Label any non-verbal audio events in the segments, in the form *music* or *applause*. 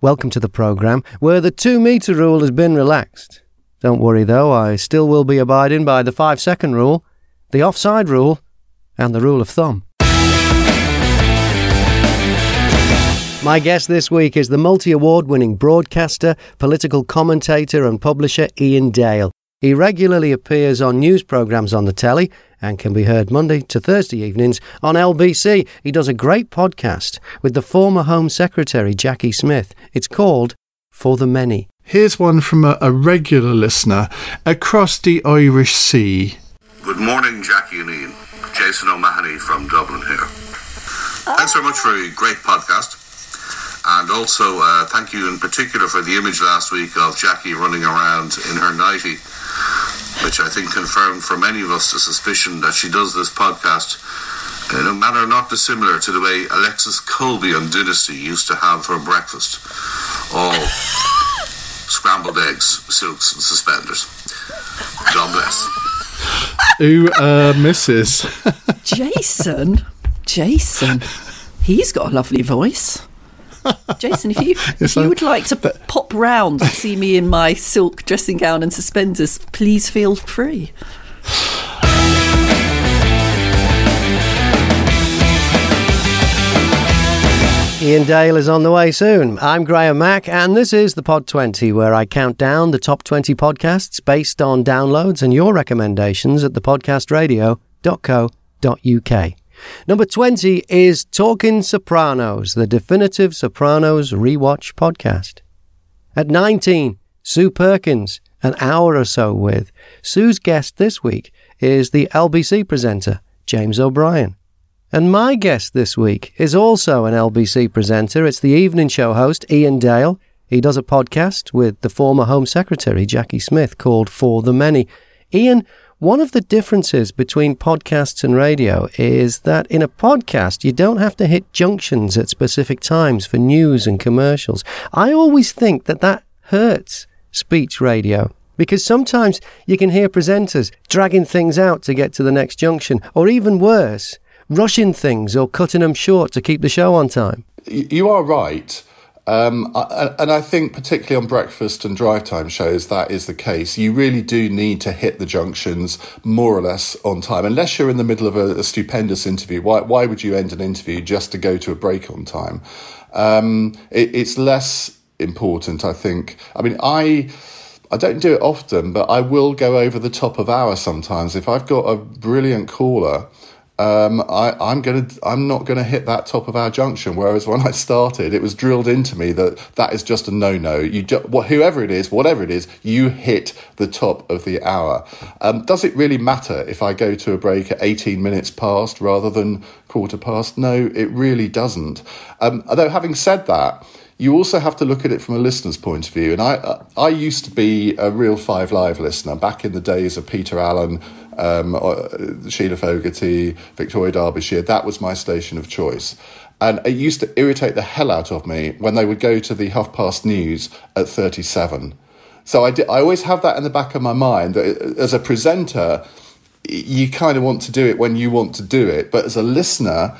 Welcome to the programme where the two metre rule has been relaxed. Don't worry though, I still will be abiding by the five second rule, the offside rule, and the rule of thumb. My guest this week is the multi award winning broadcaster, political commentator, and publisher Iain Dale. He regularly appears on news programmes on the telly and can be heard Monday to Thursday evenings on LBC. He does a great podcast with the former Home Secretary Jacqui Smith. It's called For the Many. Here's one from a, a regular listener across the Irish Sea. Good morning, Jacqui and Iain. Jason O'Mahony from Dublin here. Thanks very much for a great podcast. And also, uh, thank you in particular for the image last week of Jacqui running around in her nightie which I think confirmed for many of us the suspicion that she does this podcast in a manner not dissimilar to the way Alexis Colby on Dynasty used to have her breakfast. All scrambled eggs, silks, and suspenders. God bless. Ooh, uh, Mrs. *laughs* Jason? Jason? He's got a lovely voice. *laughs* Jason, if you *laughs* if you would like to pop round and see me in my silk dressing gown and suspenders, please feel free. Iain Dale is on the way soon. I'm Graham Mack, and this is the Pod 20, where I count down the top 20 podcasts based on downloads and your recommendations at thepodcastradio.co.uk. Number 20 is Talking Sopranos, the definitive Sopranos rewatch podcast. At 19, Sue Perkins, an hour or so with. Sue's guest this week is the LBC presenter, James O'Brien. And my guest this week is also an LBC presenter. It's the evening show host, Iain Dale. He does a podcast with the former Home Secretary, Jacqui Smith, called For the Many. Iain, one of the differences between podcasts and radio is that in a podcast, you don't have to hit junctions at specific times for news and commercials. I always think that that hurts speech radio because sometimes you can hear presenters dragging things out to get to the next junction, or even worse, rushing things or cutting them short to keep the show on time. You are right. Um, and I think, particularly on breakfast and drive time shows, that is the case. You really do need to hit the junctions more or less on time, unless you're in the middle of a, a stupendous interview. Why, why would you end an interview just to go to a break on time? Um, it, it's less important, I think. I mean, I. I don't do it often, but I will go over the top of hour sometimes. If I've got a brilliant caller um, I, I'm gonna, I'm not gonna hit that top of our junction. Whereas when I started, it was drilled into me that that is just a no-no. You, ju- whoever it is, whatever it is, you hit the top of the hour. Um, does it really matter if I go to a break at 18 minutes past rather than quarter past? No, it really doesn't. Um, although having said that, you also have to look at it from a listener's point of view. And I, I used to be a real Five Live listener back in the days of Peter Allen, um, uh, Sheila Fogarty, Victoria Derbyshire. That was my station of choice. And it used to irritate the hell out of me when they would go to the half past news at 37. So I, I always have that in the back of my mind that uh, as a presenter, you kind of want to do it when you want to do it. But as a listener,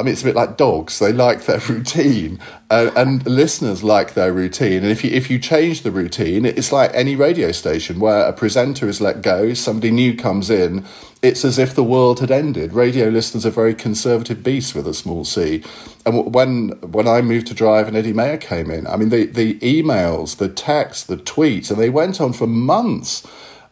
I mean, it's a bit like dogs. They like their *laughs* routine, uh, and listeners like their routine. And if you if you change the routine, it's like any radio station where a presenter is let go, somebody new comes in. It's as if the world had ended. Radio listeners are very conservative beasts with a small c. And when when I moved to Drive and Eddie Mair came in, I mean, the the emails, the texts, the tweets, and they went on for months.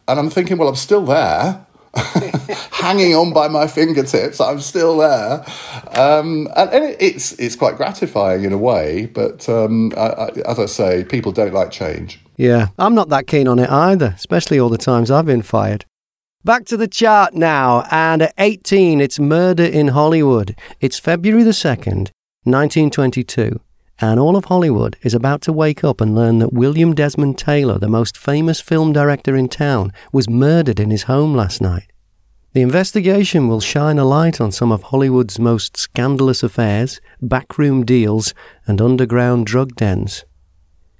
And I'm thinking, well, I'm still there *laughs* hanging on by my fingertips. I'm still there, um, and, and, it's it's quite gratifying in a way. But um, I, I, as I say, people don't like change. Yeah, I'm not that keen on it either, especially all the times I've been fired. Back to the chart now, and at 18, it's Murder in Hollywood. It's February the 2nd, 1922 and all of Hollywood is about to wake up and learn that William Desmond Taylor, the most famous film director in town, was murdered in his home last night. The investigation will shine a light on some of Hollywood's most scandalous affairs, backroom deals, and underground drug dens.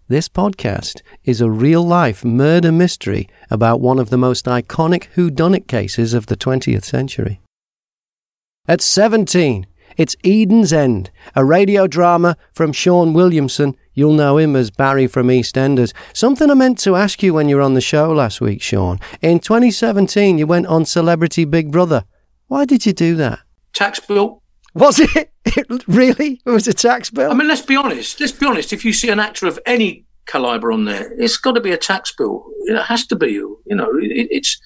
This podcast is a real life murder mystery about one of the most iconic whodunit cases of the 20th century. At 17, It's Eden's End, a radio drama from Shaun Williamson. You'll know him as Barry from EastEnders. Something I meant to ask you when you were on the show last week, Shaun. In 2017, you went on Celebrity Big Brother. Why did you do that? Tax bill. Was it? *laughs* it really? It was a tax bill? I mean, let's be honest. Let's be honest. If you see an actor of any caliber on there, it's got to be a tax bill. It has to be. You know, it, it's.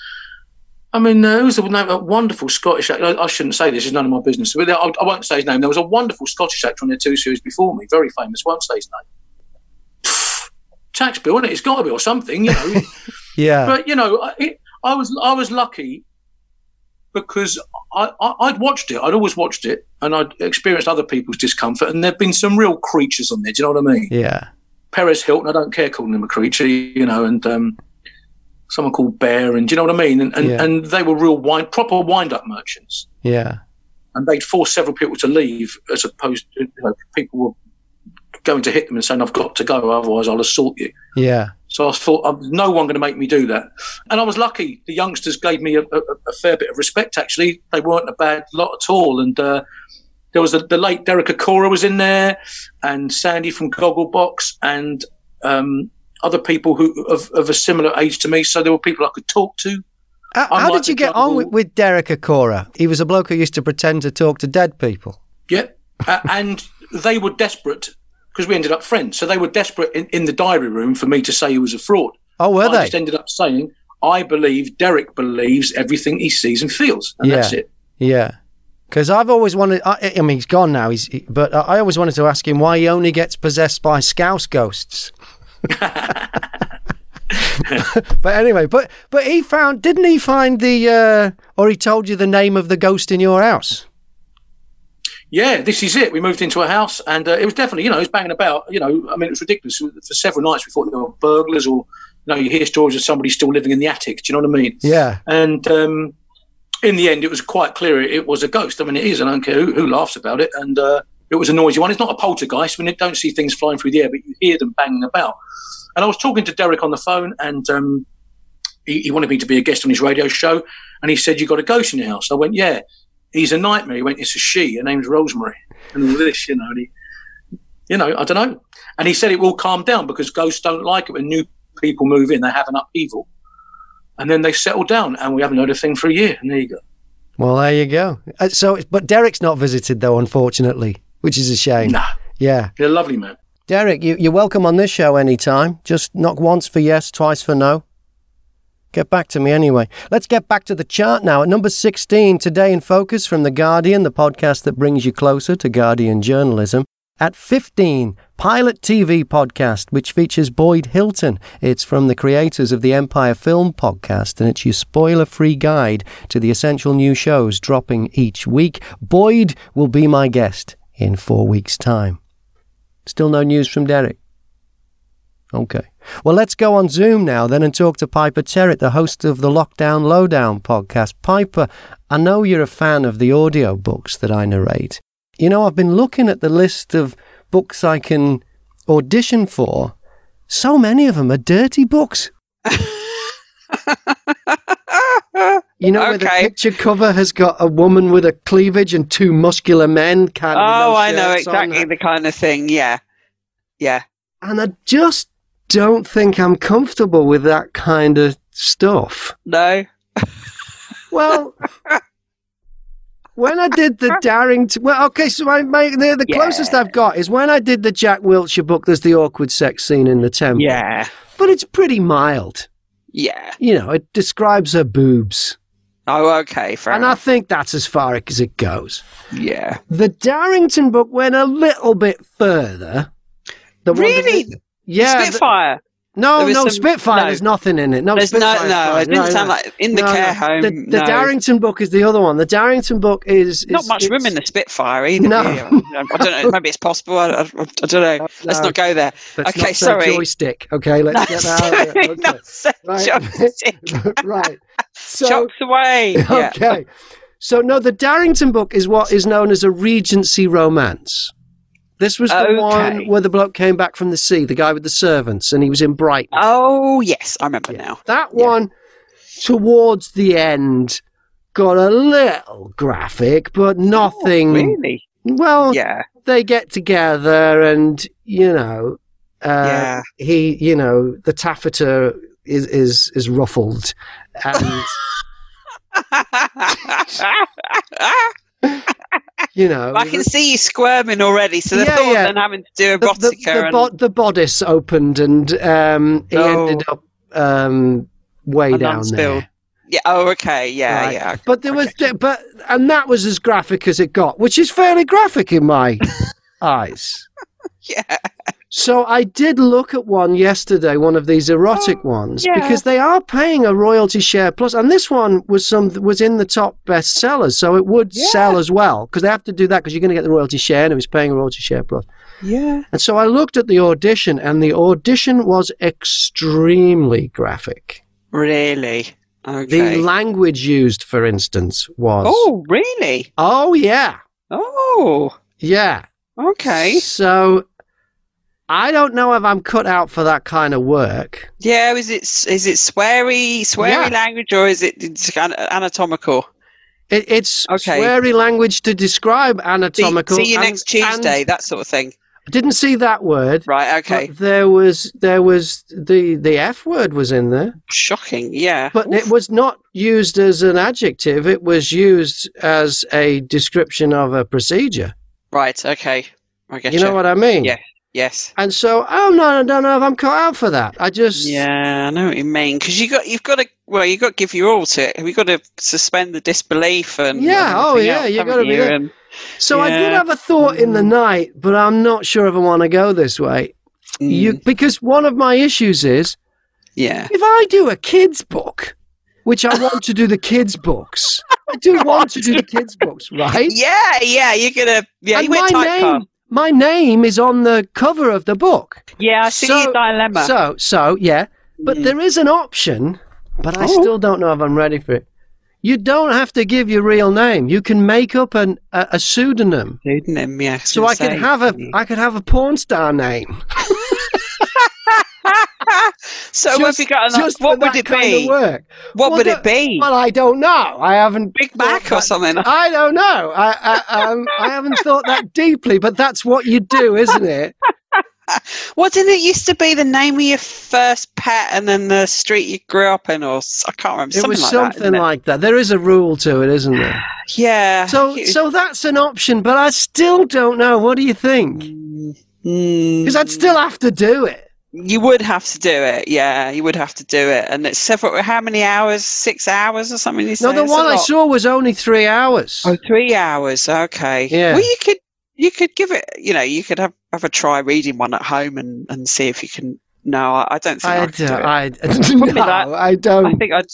I mean, there was a, a wonderful Scottish actor. I, I, shouldn't say this; it's none of my business. But I, I, won't say his name. There was a wonderful Scottish actor on the two series before me, very famous. Won't say his name. tax bill, and it? It's got to be or something, you know. *laughs* yeah. But you know, it, I was I was lucky because I, I, would watched it. I'd always watched it, and I'd experienced other people's discomfort. And there've been some real creatures on there. Do you know what I mean? Yeah. Perez Hilton. I don't care calling him a creature, you know, and um, someone called Bear, and do you know what I mean? And and, yeah. and they were real wind, proper wind up merchants. Yeah. And they'd force several people to leave, as opposed to you know, people were going to hit them and saying, "I've got to go, otherwise I'll assault you." Yeah. So I thought, no one going to make me do that. And I was lucky. The youngsters gave me a, a, a, fair bit of respect. Actually, they weren't a bad lot at all. And uh, there was a, the late Derek Acorah was in there, and Sandy from Gogglebox, and um, other people who of, of, a similar age to me. So there were people I could talk to. How, how did you get on with, with Derek Acorah? He was a bloke who used to pretend to talk to dead people. Yeah, uh, *laughs* and they were desperate because we ended up friends. So they were desperate in, in, the diary room for me to say he was a fraud. Oh, were I they? I just ended up saying, I believe Derek believes everything he sees and feels. And yeah. that's it. Yeah. Because I've always wanted, I, I, mean, he's gone now, he's, but I always wanted to ask him why he only gets possessed by scouse ghosts. *laughs* but anyway, but but he found, didn't he find the, uh, or he told you the name of the ghost in your house? yeah, this is it. We moved into a house, and uh, it was definitely, you know, it was banging about. You know, I mean, it was ridiculous. For several nights, we thought there were burglars, or you know, you hear stories of somebody still living in the attic. Do you know what I mean? Yeah. And um, in the end, it was quite clear it was a ghost. I mean, it is. I don't care who, who laughs about it. And uh, it was a noisy one. It's not a poltergeist. You don't see things flying through the air, but you hear them banging about. And I was talking to Derek on the phone, and um, he, he wanted me to be a guest on his radio show. And he said, "You got a ghost in your house?" I went, "Yeah." he's a nightmare. He went, it's a she. Her name's Rosemary, and all this, you know. And he, you know, I don't know. And he said it will calm down because ghosts don't like it when new people move in. They have an upheaval, and then they settle down. And we haven't heard a thing for a year. And there you go. Well, there you go. Uh, so, but Derek's not visited though, unfortunately, which is a shame. Nah. Yeah. You're a lovely man. Derek, you, you're welcome on this show anytime. Just knock once for yes, twice for no. Get back to me anyway. Let's get back to the chart now. At number 16, today in focus from The Guardian, the podcast that brings you closer to Guardian journalism. At 15, Pilot TV podcast, which features Boyd Hilton. It's from the creators of the Empire Film podcast, and it's your spoiler free guide to the essential new shows dropping each week. Boyd will be my guest in four weeks' time. Still no news from Derek. Okay. Well, let's go on Zoom now then and talk to Piper Terrett, the host of the Lockdown Lowdown podcast. Piper, I know you're a fan of the audio books that I narrate. You know, I've been looking at the list of books I can audition for. So many of them are dirty books. *laughs* You know, okay. where the picture cover has got a woman with a cleavage and two muscular men. Kind oh, I know exactly the kind of thing. Yeah, yeah. And I just don't think I'm comfortable with that kind of stuff. No. well, when I did the *laughs* Darrington, well, okay, so my, my the, the yeah. closest I've got is when I did the Jack Wiltshire book. There's the awkward sex scene in the temple. Yeah, but it's pretty mild. Yeah, you know, it describes her boobs. Oh, okay, fair. And enough. I think that's as far as it goes. Yeah. The Darrington book went a little bit further. The really? Yeah, Spitfire. No, no, some, Spitfire. No. There's nothing in it. No, there's Spitfire. No, no, it didn't no, sound no. like in the care home. The, the Darrington book is the other one. The Darrington book is, is not much room in the Spitfire either. No, I don't know. Maybe it's possible. I, I, I don't know. Let's not go there. Let's okay, sorry. Joystick. Okay, let's get *laughs* that out of Okay. right. *laughs* right. So, away. Okay. Yeah. So no, the Darrington book is what is known as a Regency romance. This was the okay. one where the bloke came back from the sea, the guy with the servants, and he was in Brighton. Oh, yes, I remember yeah. now. That yeah. one, towards the end, got a little graphic, but nothing. Oh, really? Well, Yeah. they get together and, you know, uh, Yeah. he, you know, the taffeta is, is, is ruffled and, *laughs* *laughs* you know, I can see you squirming already. So the Yeah, thought yeah. then having to do the, the, the, and bo- the bodice opened and um, he Oh. ended up um, way down there. Yeah. Oh, okay. Yeah. Right. Yeah. But there was, but and that was as graphic as it got, which is fairly graphic in my *laughs* eyes. Yeah. So I did look at one yesterday, one of these erotic oh, ones, Oh, yeah. because they are paying a royalty share plus, and this one was some was in the top bestsellers, so it would Yeah. sell as well because they have to do that because you're going to get the royalty share, and it was paying a royalty share plus. Yeah. And so I looked at the audition, and the audition was extremely graphic. Really. Okay. The language used, for instance, was oh, really? oh yeah, Oh. yeah. Okay. So I don't know if I'm cut out for that kind of work. Yeah. Is it is it sweary sweary Yeah. language or is it anatomical? It, it's Okay. sweary language to describe anatomical. see you and- next Tuesday. and That sort of thing. I didn't see that word. Right. Okay. But there was there was the the F word was in there, Shocking. Yeah. but it was not used as an adjective. It was used as a description of a procedure. right. Okay. I get You know what I mean? Yeah. Yes. And so, oh no, I don't know if I'm cut out for that. I just Yeah, I know what you mean. Because you got, you've got to, well, you've got to give your all to it. We've got to suspend the disbelief and Yeah, oh, yeah, else, you haven't gotta be you? And- So I did have a thought in the night, but I'm not sure if I want to go this way. You Mm, because one of my issues is yeah, if I do a kids book, which I want to do the kids books. I do want to do the kids books, right? *laughs* yeah, yeah. You're gonna, yeah. and you my name, my name is on the cover of the book. Yeah, I see So- your dilemma. So, so yeah, but Mm. there is an option, but I Oh. still don't know if I'm ready for it. You don't have to give your real name. You can make up an, a, a pseudonym. Pseudonym, yeah. So I could have a I could have a porn star name. *laughs* *laughs* So you got? An, just what would that it be? Work. What Well, would it be? Well, I don't know. I haven't Big Mac or something? *laughs* I don't know. I I, um, I haven't thought that deeply, but that's what you do, isn't it? *laughs* What didn't it used to be the name of your first pet and then the street you grew up in, or I can't remember. It something was like that, something it? like that. There is a rule to it, isn't there? *sighs* yeah. So It- so that's an option, but I still don't know. What do you think? Mm, Because I'd still have to do it. You would have to do it, yeah. You would have to do it, and it's several. How many hours? Six hours or something? You No, the It's one I saw was only three hours. Oh, three hours. Okay. Yeah. Well, you could you could give it. You know, you could have have a try reading one at home and and see if you can. No, I, I don't think I, I, could do uh, do. Uh, *laughs* *laughs* I, no, that. I don't. I think I'd.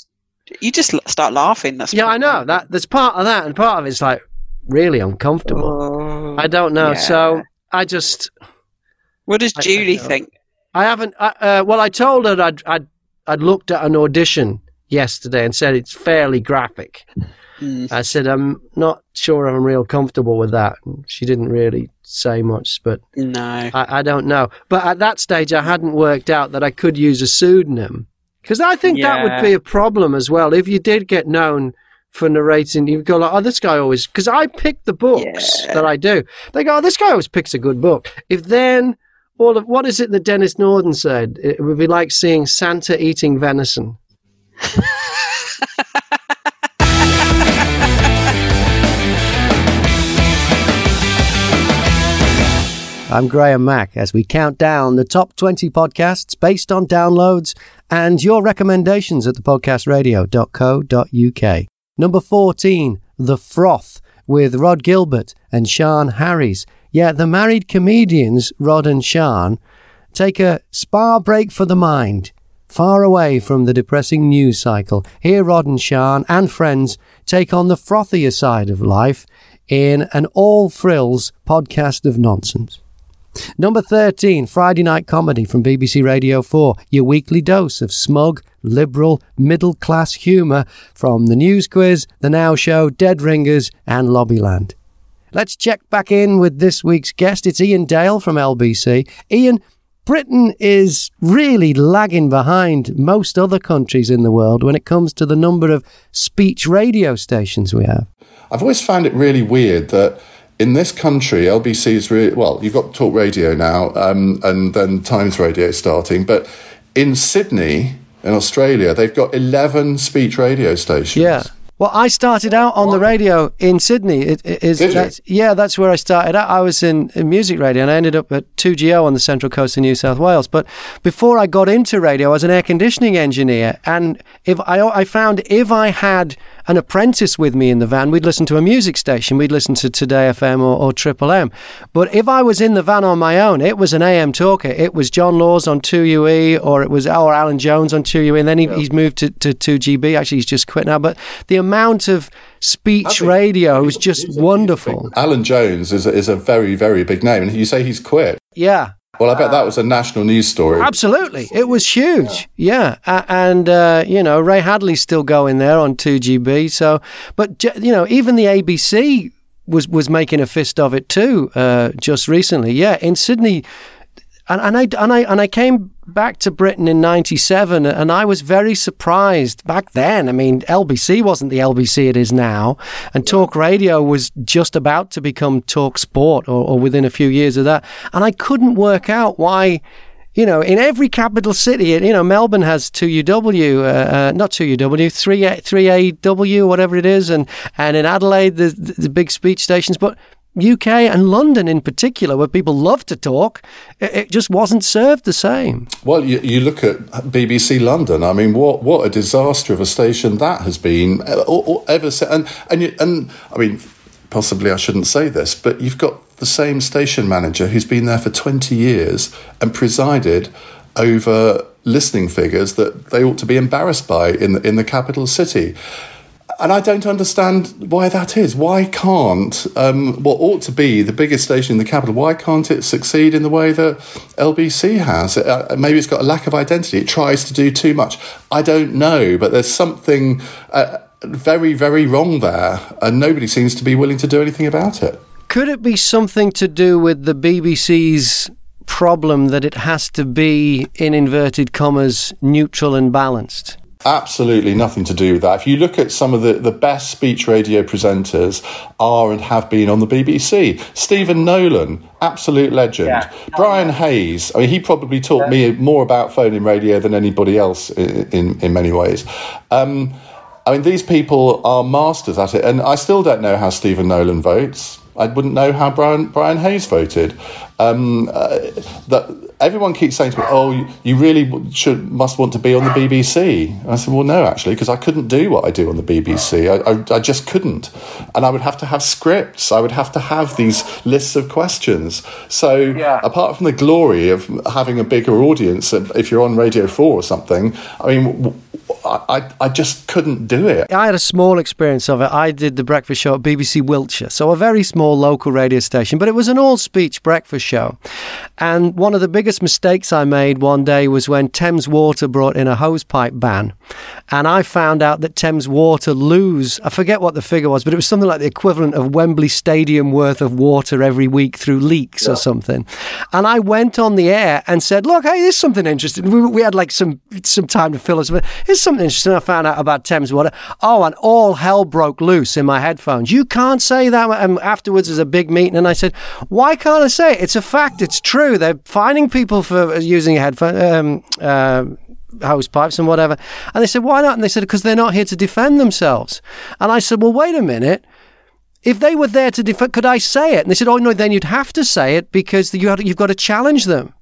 You just start laughing. That's yeah, I know that. There's part of that, and part of it's like really uncomfortable. Oh, I don't know. yeah. So I just, What does I- I Julie think? I haven't. Uh, uh, well, I told her I'd, I'd, I'd looked at an audition yesterday and said it's fairly graphic. Mm. I said I'm not sure I'm real comfortable with that. She didn't really say much, but No. I, I don't know. But at that stage, I hadn't worked out that I could use a pseudonym because I think that would be a problem as well. If you did get known for narrating, you'd go like, "Oh, this guy always," because I pick the books Yeah. that I do. They go, "Oh, this guy always picks a good book." If then all of what is it that Denis Norden said? It would be like seeing Santa eating venison. I'm Graham Mack as we count down the top 20 podcasts based on downloads and your recommendations at thepodcastradio.co.uk. Number 14, The Froth with Rod Gilbert and Sian Harries. Yeah, the married comedians, Rod and Sian, take a spa break for the mind, far away from the depressing news cycle. Here, Rod and Sian and friends take on the frothier side of life in an all frills podcast of nonsense. Number 13, Friday Night Comedy from BBC Radio 4, your weekly dose of smug, liberal, middle class humour from the news quiz, the Now Show, Dead Ringers, and Lobbyland. Let's check back in with this week's guest. It's Iain Dale from LBC. Iain, Britain is really lagging behind most other countries in the world when it comes to the number of speech radio stations we have. I've always found it really weird that in this country, LBC is really well. You've got talk radio now, um, and then Times Radio starting. But in Sydney, in Australia, they've got eleven speech radio stations. Yeah. Well, I started out on the radio in Sydney. It, it is Did you? yeah, that's where I started out. I was in, in music radio, and I ended up at 2GO on the central coast of New South Wales. But before I got into radio, I was an air conditioning engineer, and if I, I found if I had an apprentice with me in the van, we'd listen to a music station. We'd listen to 2Day FM or, or Triple M. But if I was in the van on my own, it was an AM talker. It was John Laws on 2UE, or it was or Alan Jones on 2UE, and then he, he's moved to, to 2GB. Actually, he's just quit now. But the amount of speech radio is just wonderful. Alan Jones is a, is a very very big name, and you say he's quit. Yeah. Well, I bet that was a national news story. Absolutely, it was huge. Yeah, A- and uh, you know Ray Hadley's still going there on two GB. So, but you know even the ABC was was making a fist of it too uh, just recently. Yeah, in Sydney, and, and I and I and I came back to Britain in '97, and I was very surprised back then. I mean, LBC wasn't the LBC it is now, and talk radio was just about to become talk sport, or, or within a few years of that. And I couldn't work out why. You know, in every capital city, you know, Melbourne has 2UW, uh, uh, not 2UW, 3, 3AW, whatever it is, and, and in Adelaide, the, the big speech stations. But UK and London in particular, where people love to talk, it, just wasn't served the same. Well, you, you look at BBC London. I mean, what what a disaster of a station that has been uh, ever since. And and you, and I mean, possibly I shouldn't say this, but you've got the same station manager who's been there for twenty years and presided over listening figures that they ought to be embarrassed by in in the capital city. And I don't understand why that is. Why can't um, what ought to be the biggest station in the capital? Why can't it succeed in the way that LBC has? Uh, maybe it's got a lack of identity. It tries to do too much. I don't know, but there's something uh, very, very wrong there, and nobody seems to be willing to do anything about it. Could it be something to do with the BBC's problem that it has to be, in inverted commas, neutral and balanced? Absolutely nothing to do with that. If you look at some of the, the best speech radio presenters are and have been on the BBC. Stephen Nolan, absolute legend. Yeah. Brian Hayes, I mean, he probably taught me more about phone-in radio than anybody else in, in, in many ways. Um, I mean, these people are masters at it, and I still don't know how Stephen Nolan votes. I wouldn't know how Brian Brian Hayes voted. Um, uh, that everyone keeps saying to me, "Oh, you, you really should must want to be on the BBC." And I said, "Well, no, actually, because I couldn't do what I do on the BBC. I, I, I just couldn't, and I would have to have scripts. I would have to have these lists of questions. So, Yeah. apart from the glory of having a bigger audience, if you're on Radio Four or something, I mean, I, I- I just couldn't do it. I had a small experience of it. I did the breakfast show at BBC Wiltshire, so a very small local radio station, but it was an all speech breakfast show. And one of the biggest mistakes I made one day was when Thames Water brought in a hosepipe ban. And I found out that Thames Water lose, I forget what the figure was, but it was something like the equivalent of Wembley Stadium worth of water every week through leaks or something. And I went on the air and said, Look, hey, there's something interesting. We, we had like some, some time to fill us. with- Something interesting I found out about Thames Water. Oh, and all hell broke loose in my headphones. You can't say that. And afterwards, there's a big meeting, and I said, Why can't I say it? It's a fact. It's true. They're fining people for using a headphone. Um, uh, pipes and whatever. And they said, why not? And they said, because they're not here to defend themselves. And I said, well, wait a minute. If they were there to defend, could I say it? And they said, oh, no, then you'd have to say it because you've got to challenge them.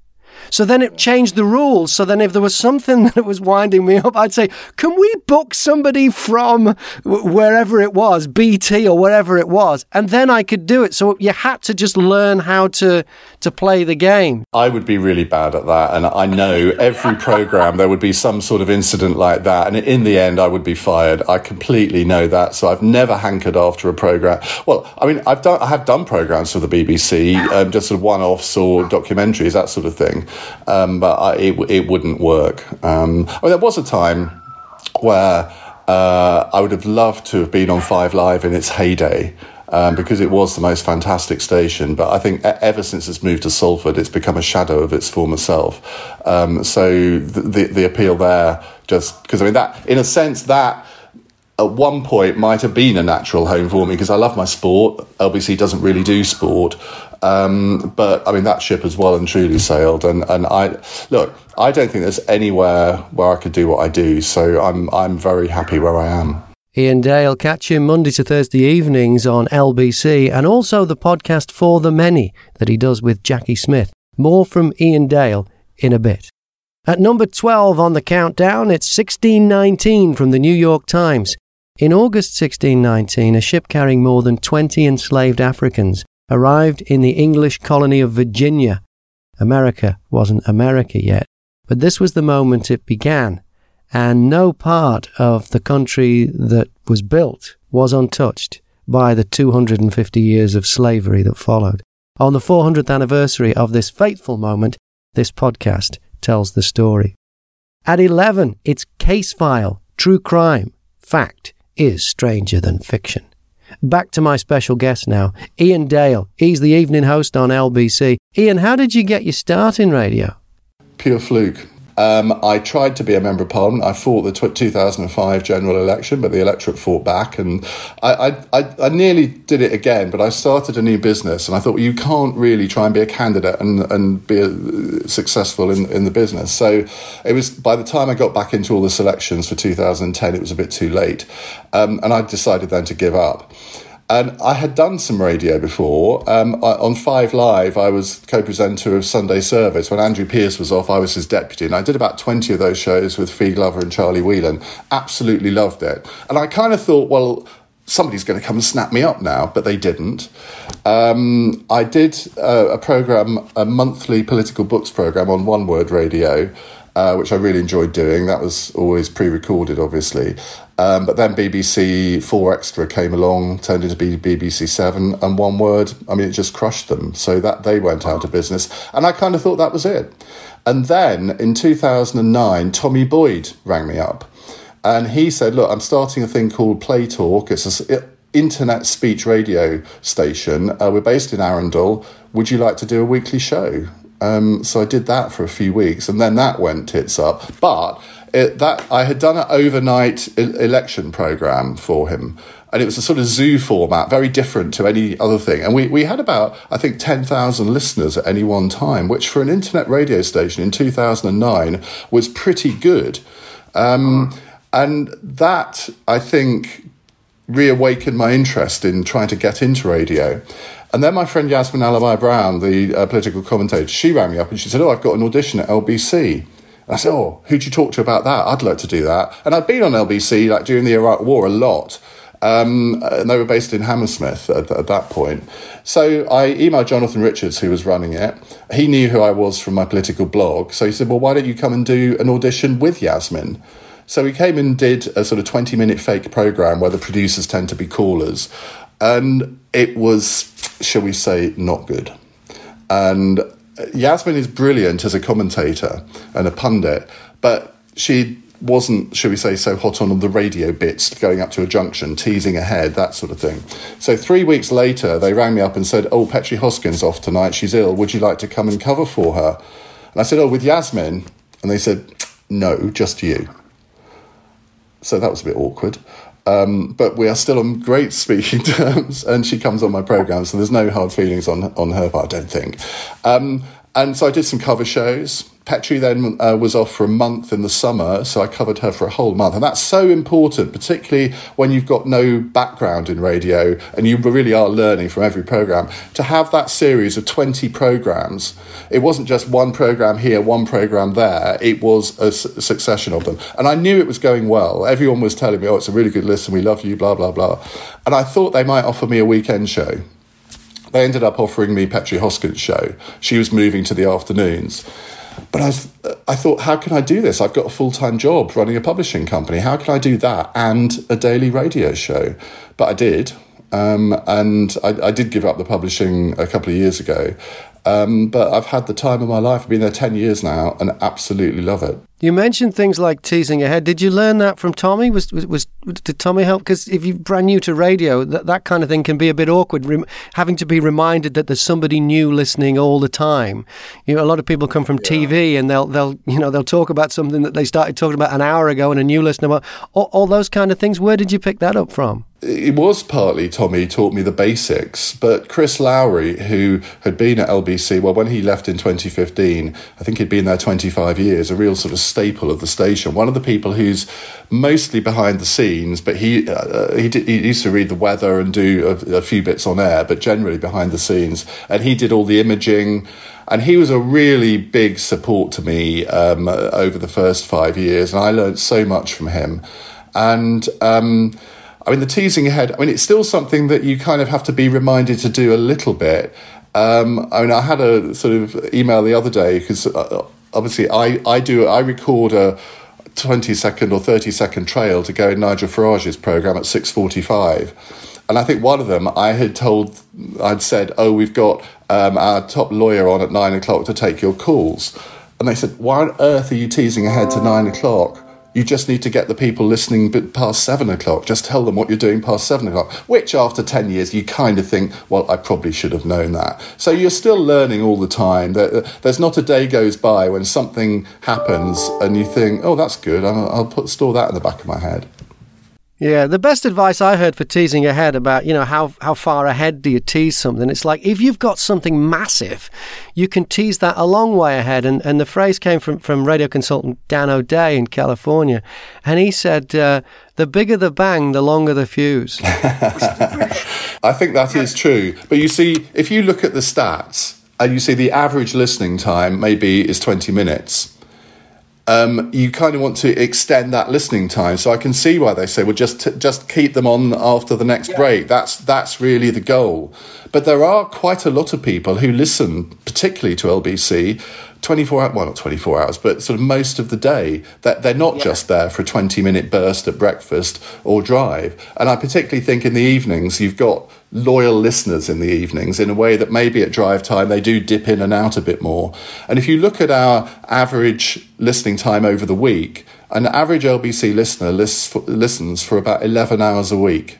So then it changed the rules. So then if there was something *laughs* that was winding me up, I'd say, can we book somebody from wherever it was, BT or wherever it was? And then I could do it. So you had to just learn how to, to play the game. I would be really bad at that, and I know every program there would be some sort of incident like that, and in the end, I would be fired. I completely know that, so I've never hankered after a program. Well, I mean, I've done, I have done programs for the BBC, um, just sort of one-offs or documentaries, that sort of thing, um, but I, it it wouldn't work. Um, I mean, there was a time where uh, I would have loved to have been on Five Live in its heyday. Um, because it was the most fantastic station, but I think ever since it's moved to Salford, it's become a shadow of its former self. Um, so the, the the appeal there, just because I mean that, in a sense, that at one point might have been a natural home for me because I love my sport. LBC doesn't really do sport, um, but I mean that ship has well and truly sailed. And and I look, I don't think there's anywhere where I could do what I do. So I'm I'm very happy where I am. Iain Dale, catch him Monday to Thursday evenings on LBC and also the podcast For the Many that he does with Jacqui Smith. More from Iain Dale in a bit. At number 12 on the countdown, it's 1619 from the New York Times. In August 1619, a ship carrying more than 20 enslaved Africans arrived in the English colony of Virginia. America wasn't America yet, but this was the moment it began, and no part of the country that was built was untouched by the 250 years of slavery that followed. On the 400th anniversary of this fateful moment, this podcast tells the story. At 11, it's Case File, True Crime. Fact is stranger than fiction. Back to my special guest now, Iain Dale. He's the evening host on LBC. Iain, how did you get your start in radio? Pure fluke. Um, I tried to be a member of parliament. I fought the 2005 general election, but the electorate fought back, and I, I, I, nearly did it again. But I started a new business, and I thought well, you can't really try and be a candidate and and be a, successful in, in the business. So it was by the time I got back into all the selections for 2010, it was a bit too late, um, and I decided then to give up. And I had done some radio before. Um, on Five Live, I was co presenter of Sunday Service. When Andrew Pierce was off, I was his deputy. And I did about 20 of those shows with Fi Glover and Charlie Whelan. Absolutely loved it. And I kind of thought, well, somebody's going to come and snap me up now, but they didn't. Um, I did uh, a program, a monthly political books program on One Word Radio. Uh, which I really enjoyed doing. That was always pre recorded, obviously. Um, but then BBC Four Extra came along, turned into BBC Seven, and one word. I mean, it just crushed them. So that they went out of business, and I kind of thought that was it. And then in 2009, Tommy Boyd rang me up, and he said, "Look, I'm starting a thing called Play Talk. It's an internet speech radio station. Uh, we're based in Arundel. Would you like to do a weekly show?" Um, so I did that for a few weeks, and then that went tits up, but it, that I had done an overnight election program for him, and it was a sort of zoo format, very different to any other thing. And we, we had about I think ten thousand listeners at any one time, which for an internet radio station in two thousand and nine was pretty good. Um, and that I think reawakened my interest in trying to get into radio. And then my friend Yasmin Alibhai Brown, the uh, political commentator, she rang me up and she said, "Oh, I've got an audition at LBC." I said, "Oh, who'd you talk to about that? I'd like to do that." And I'd been on LBC like during the Iraq War a lot. Um, and they were based in Hammersmith at, at, that point. So I emailed Jonathan Richards, who was running it. He knew who I was from my political blog. So he said, Well, why don't you come and do an audition with Yasmin? So he came and did a sort of 20 minute fake program where the producers tend to be callers. And it was, shall we say, not good. And Uh, Yasmin is brilliant as a commentator and a pundit, but she wasn't, should we say, so hot on the radio bits going up to a junction, teasing ahead, that sort of thing. So three weeks later, they rang me up and said, Oh, Petrie Hosken's off tonight. She's ill. Would you like to come and cover for her? And I said, Oh, with Yasmin? And they said, No, just you. So that was a bit awkward. Um, but we are still on great speaking *laughs* terms, and she comes on my program, so there's no hard feelings on on her part, I don't think. Um, and so I did some cover shows. Petrie then uh, was off for a month in the summer, so I covered her for a whole month. And that's so important, particularly when you've got no background in radio and you really are learning from every program, to have that series of 20 programs. It wasn't just one program here, one program there, it was a succession of them. And I knew it was going well. Everyone was telling me, oh, it's a really good listen, we love you, blah, blah, blah. And I thought they might offer me a weekend show they ended up offering me Petrie Hosken's show. She was moving to the afternoons. But I, I thought, how can I do this? I've got a full time job running a publishing company. How can I do that and a daily radio show? But I did. Um, and I, I, did give up the publishing a couple of years ago. Um, but I've had the time of my life. I've been there 10 years now and absolutely love it. You mentioned things like teasing ahead. Did you learn that from Tommy? Was was, was did Tommy help? Because if you're brand new to radio, that that kind of thing can be a bit awkward. Rem- having to be reminded that there's somebody new listening all the time. You know, a lot of people come from yeah. TV and they'll they'll you know they'll talk about something that they started talking about an hour ago, and a new listener. All, all those kind of things. Where did you pick that up from? it was partly Tommy taught me the basics, but Chris Lowry, who had been at LBC, well, when he left in 2015, I think he'd been there 25 years, a real sort of staple of the station. One of the people who's mostly behind the scenes, but he uh, he, did, he, used to read the weather and do a, a few bits on air, but generally behind the scenes. And he did all the imaging and he was a really big support to me um, over the first five years, and I learned so much from him. And um, I mean, the teasing ahead, I mean, it's still something that you kind of have to be reminded to do a little bit. Um, I mean, I had a sort of email the other day because uh, obviously I, I do, I record a 20 second or 30 second trail to go in Nigel Farage's program at 6.45. And I think one of them, I had told, I'd said, oh, we've got um, our top lawyer on at nine o'clock to take your calls. And they said, why on earth are you teasing ahead to nine o'clock? You just need to get the people listening past seven o'clock. Just tell them what you're doing past seven o'clock, which after 10 years, you kind of think, well, I probably should have known that. So you're still learning all the time. There's not a day goes by when something happens and you think, oh, that's good. I'll put, store that in the back of my head. Yeah, the best advice I heard for teasing ahead about, you know, how, how far ahead do you tease something? It's like if you've got something massive, you can tease that a long way ahead. And, and the phrase came from, from radio consultant Dan O'Day in California. And he said, uh, the bigger the bang, the longer the fuse. *laughs* *laughs* I think that is true. But you see, if you look at the stats and you see the average listening time maybe is 20 minutes um, you kind of want to extend that listening time. So I can see why they say, well, just t- just keep them on after the next yeah. break. That's that's really the goal. But there are quite a lot of people who listen, particularly to LBC, 24 hours, well, not 24 hours, but sort of most of the day, that they're not yeah. just there for a 20 minute burst at breakfast or drive. And I particularly think in the evenings, you've got loyal listeners in the evenings in a way that maybe at drive time they do dip in and out a bit more. And if you look at our average listening time over the week, an average LBC listener listens for about 11 hours a week.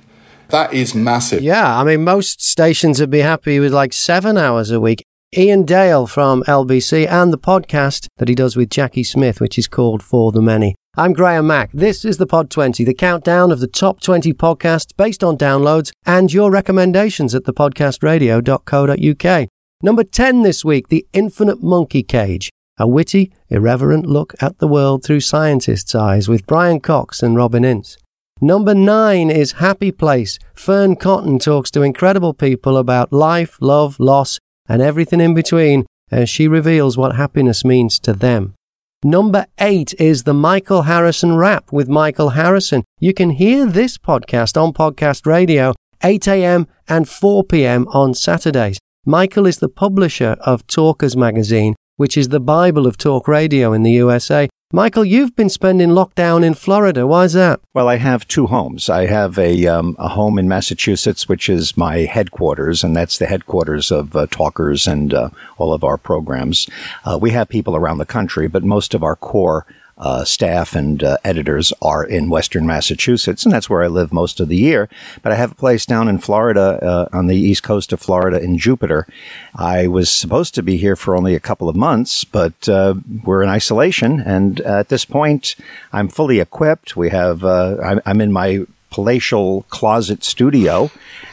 That is massive. Yeah, I mean, most stations would be happy with like seven hours a week. Iain Dale from LBC and the podcast that he does with Jacqui Smith, which is called For the Many. I'm Graham Mack. This is the Pod 20, the countdown of the top 20 podcasts based on downloads and your recommendations at thepodcastradio.co.uk. Number 10 this week, The Infinite Monkey Cage, a witty, irreverent look at the world through scientists' eyes with Brian Cox and Robin Ince. Number 9 is Happy Place. Fearne Cotton talks to incredible people about life, love, loss, and everything in between as she reveals what happiness means to them. Number eight is the Michael Harrison Rap with Michael Harrison. You can hear this podcast on podcast radio 8 a.m. and 4 p.m. on Saturdays. Michael is the publisher of Talkers magazine, which is the Bible of talk radio in the USA, Michael, you've been spending lockdown in Florida. Why is that? Well, I have two homes. I have a, um, a home in Massachusetts, which is my headquarters, and that's the headquarters of uh, Talkers and uh, all of our programs. Uh, we have people around the country, but most of our core uh, staff and uh, editors are in Western Massachusetts, and that's where I live most of the year. But I have a place down in Florida, uh, on the east coast of Florida in Jupiter. I was supposed to be here for only a couple of months, but uh, we're in isolation, and at this point, I'm fully equipped. We have uh, I'm, I'm in my palatial closet studio.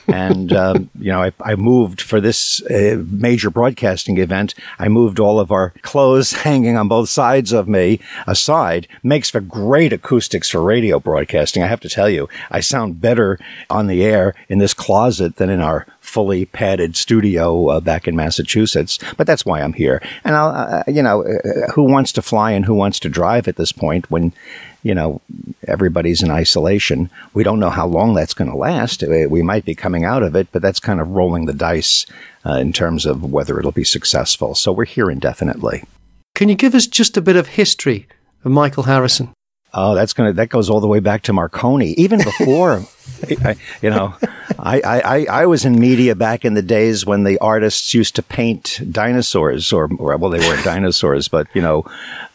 and, *laughs* um, you know, I, I, moved for this uh, major broadcasting event. I moved all of our clothes *laughs* hanging on both sides of me aside. Makes for great acoustics for radio broadcasting. I have to tell you, I sound better on the air in this closet than in our fully padded studio uh, back in Massachusetts. But that's why I'm here. And I'll, uh, you know, uh, who wants to fly and who wants to drive at this point when you know, everybody's in isolation. We don't know how long that's going to last. Uh, we might be coming out of it, but that's kind of rolling the dice uh, in terms of whether it'll be successful. So we're here indefinitely. Can you give us just a bit of history of Michael Harrison? Oh, that's gonna that goes all the way back to Marconi. Even before *laughs* I, you know, I, I, I was in media back in the days when the artists used to paint dinosaurs, or, or well, they weren't dinosaurs, but you know,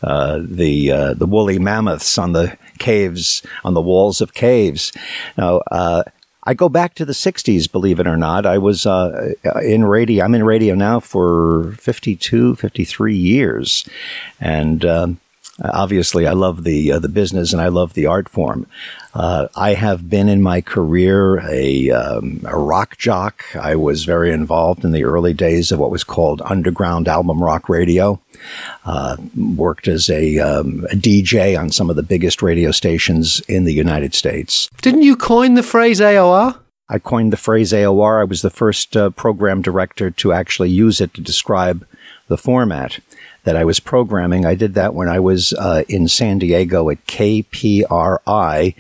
uh, the uh, the woolly mammoths on the caves on the walls of caves. Now, uh, I go back to the 60s, believe it or not. I was uh, in radio. I'm in radio now for 52, 53 years. And um, obviously, I love the, uh, the business and I love the art form. Uh, I have been in my career a, um, a, rock jock. I was very involved in the early days of what was called underground album rock radio. Uh, worked as a, um, a, DJ on some of the biggest radio stations in the United States. Didn't you coin the phrase AOR? I coined the phrase AOR. I was the first uh, program director to actually use it to describe the format that I was programming. I did that when I was uh, in San Diego at KPRI.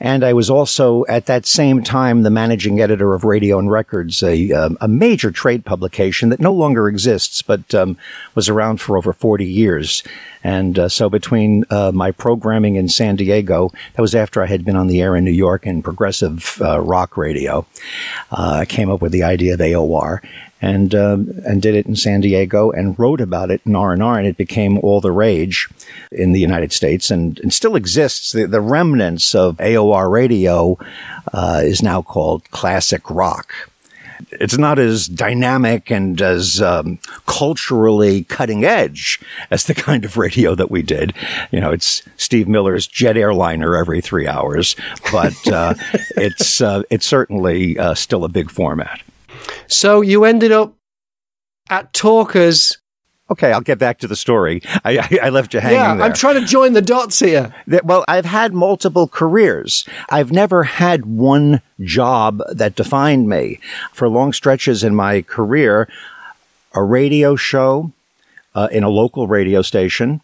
And I was also at that same time the managing editor of Radio and Records, a, um, a major trade publication that no longer exists, but um, was around for over 40 years. And uh, so between uh, my programming in San Diego, that was after I had been on the air in New York in progressive uh, rock radio, uh, I came up with the idea of AOR and um, and did it in San Diego and wrote about it in R and R, and it became all the rage in the United States, and, and still exists. The, the, remnants of AOR radio uh, is now called classic rock. It's not as dynamic and as um, culturally cutting edge as the kind of radio that we did. You know, it's Steve Miller's jet airliner every three hours, but uh, *laughs* it's uh, it's certainly uh, still a big format. So you ended up at Talkers. Okay, I'll get back to the story. I, I, I left you hanging yeah, there. I'm trying to join the dots here. Well, I've had multiple careers. I've never had one job that defined me. For long stretches in my career, a radio show uh, in a local radio station,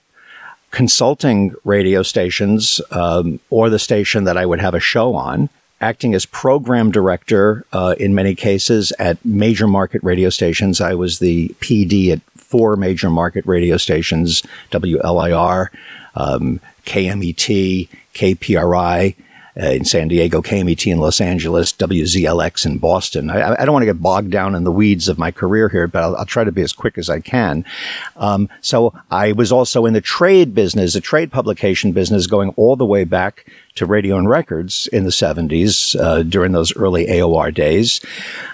consulting radio stations, um, or the station that I would have a show on, acting as program director uh, in many cases at major market radio stations. I was the PD at four major market radio stations WLIR, um, KMET, KPRI. Uh, in San Diego, KMET in Los Angeles, WZLX in Boston. I, I, don't want to get bogged down in the weeds of my career here, but I'll, I'll try to be as quick as I can. Um, so I was also in the trade business, the trade publication business, going all the way back to radio and records in the 70s uh, during those early AOR days.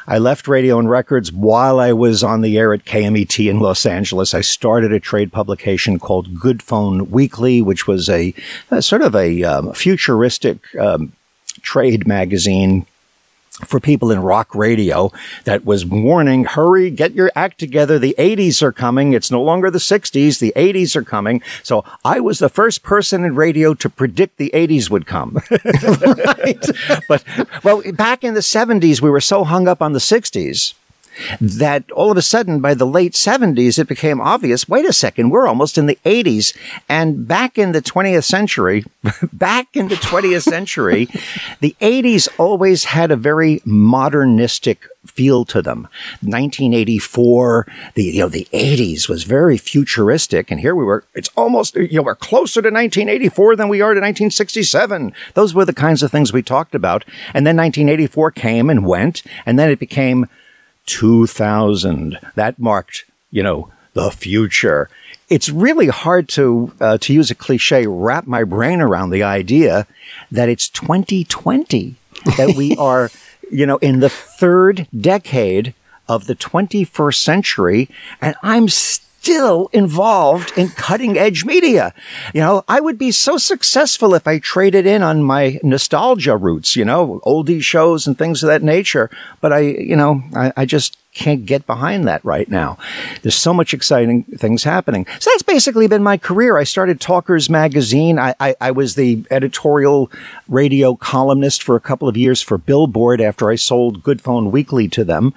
I left radio and records while I was on the air at KMET in Los Angeles. I started a trade publication called Good Phone Weekly, which was a, a sort of a um, futuristic um, trade magazine for people in rock radio that was warning, hurry, get your act together. The 80s are coming. It's no longer the 60s. The 80s are coming. So I was the first person in radio to predict the 80s would come. *laughs* right. but, well, back in the 70s, we were so hung up on the 60s that all of a sudden by the late 70s it became obvious wait a second we're almost in the 80s and back in the 20th century *laughs* back in the 20th century *laughs* the 80s always had a very modernistic feel to them. 1984 the you know the 80s was very futuristic. And here we were it's almost you know we're closer to 1984 than we are to 1967 those were the kinds of things we talked about. And then 1984 came and went and then it became 2000. That marked, you know, the future. It's really hard to, uh, to use a cliche, wrap my brain around the idea that it's 2020, *laughs* that we are, you know, in the third decade of the 21st century, and I'm still still involved in cutting edge media. You know, I would be so successful if I traded in on my nostalgia roots, you know, oldie shows and things of that nature. But I, you know, I, I just can't get behind that right now. There's so much exciting things happening. So that's basically been my career. I started Talkers Magazine. I, I, I, was the editorial radio columnist for a couple of years for Billboard after I sold Good Phone Weekly to them.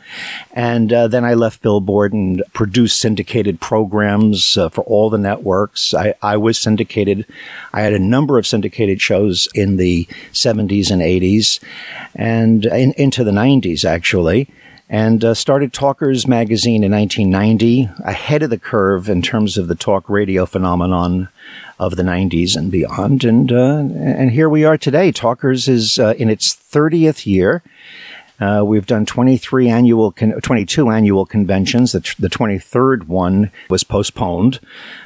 And uh, then I left Billboard and produced syndicated programs uh, for all the networks. I, I was syndicated. I had a number of syndicated shows in the 70s and 80s and in, into the 90s, actually. And uh, started Talkers magazine in 1990, ahead of the curve in terms of the talk radio phenomenon of the 90s and beyond. And uh, and here we are today. Talkers is uh, in its 30th year. Uh, we've done 23 annual, con- 22 annual conventions. The, the 23rd one was postponed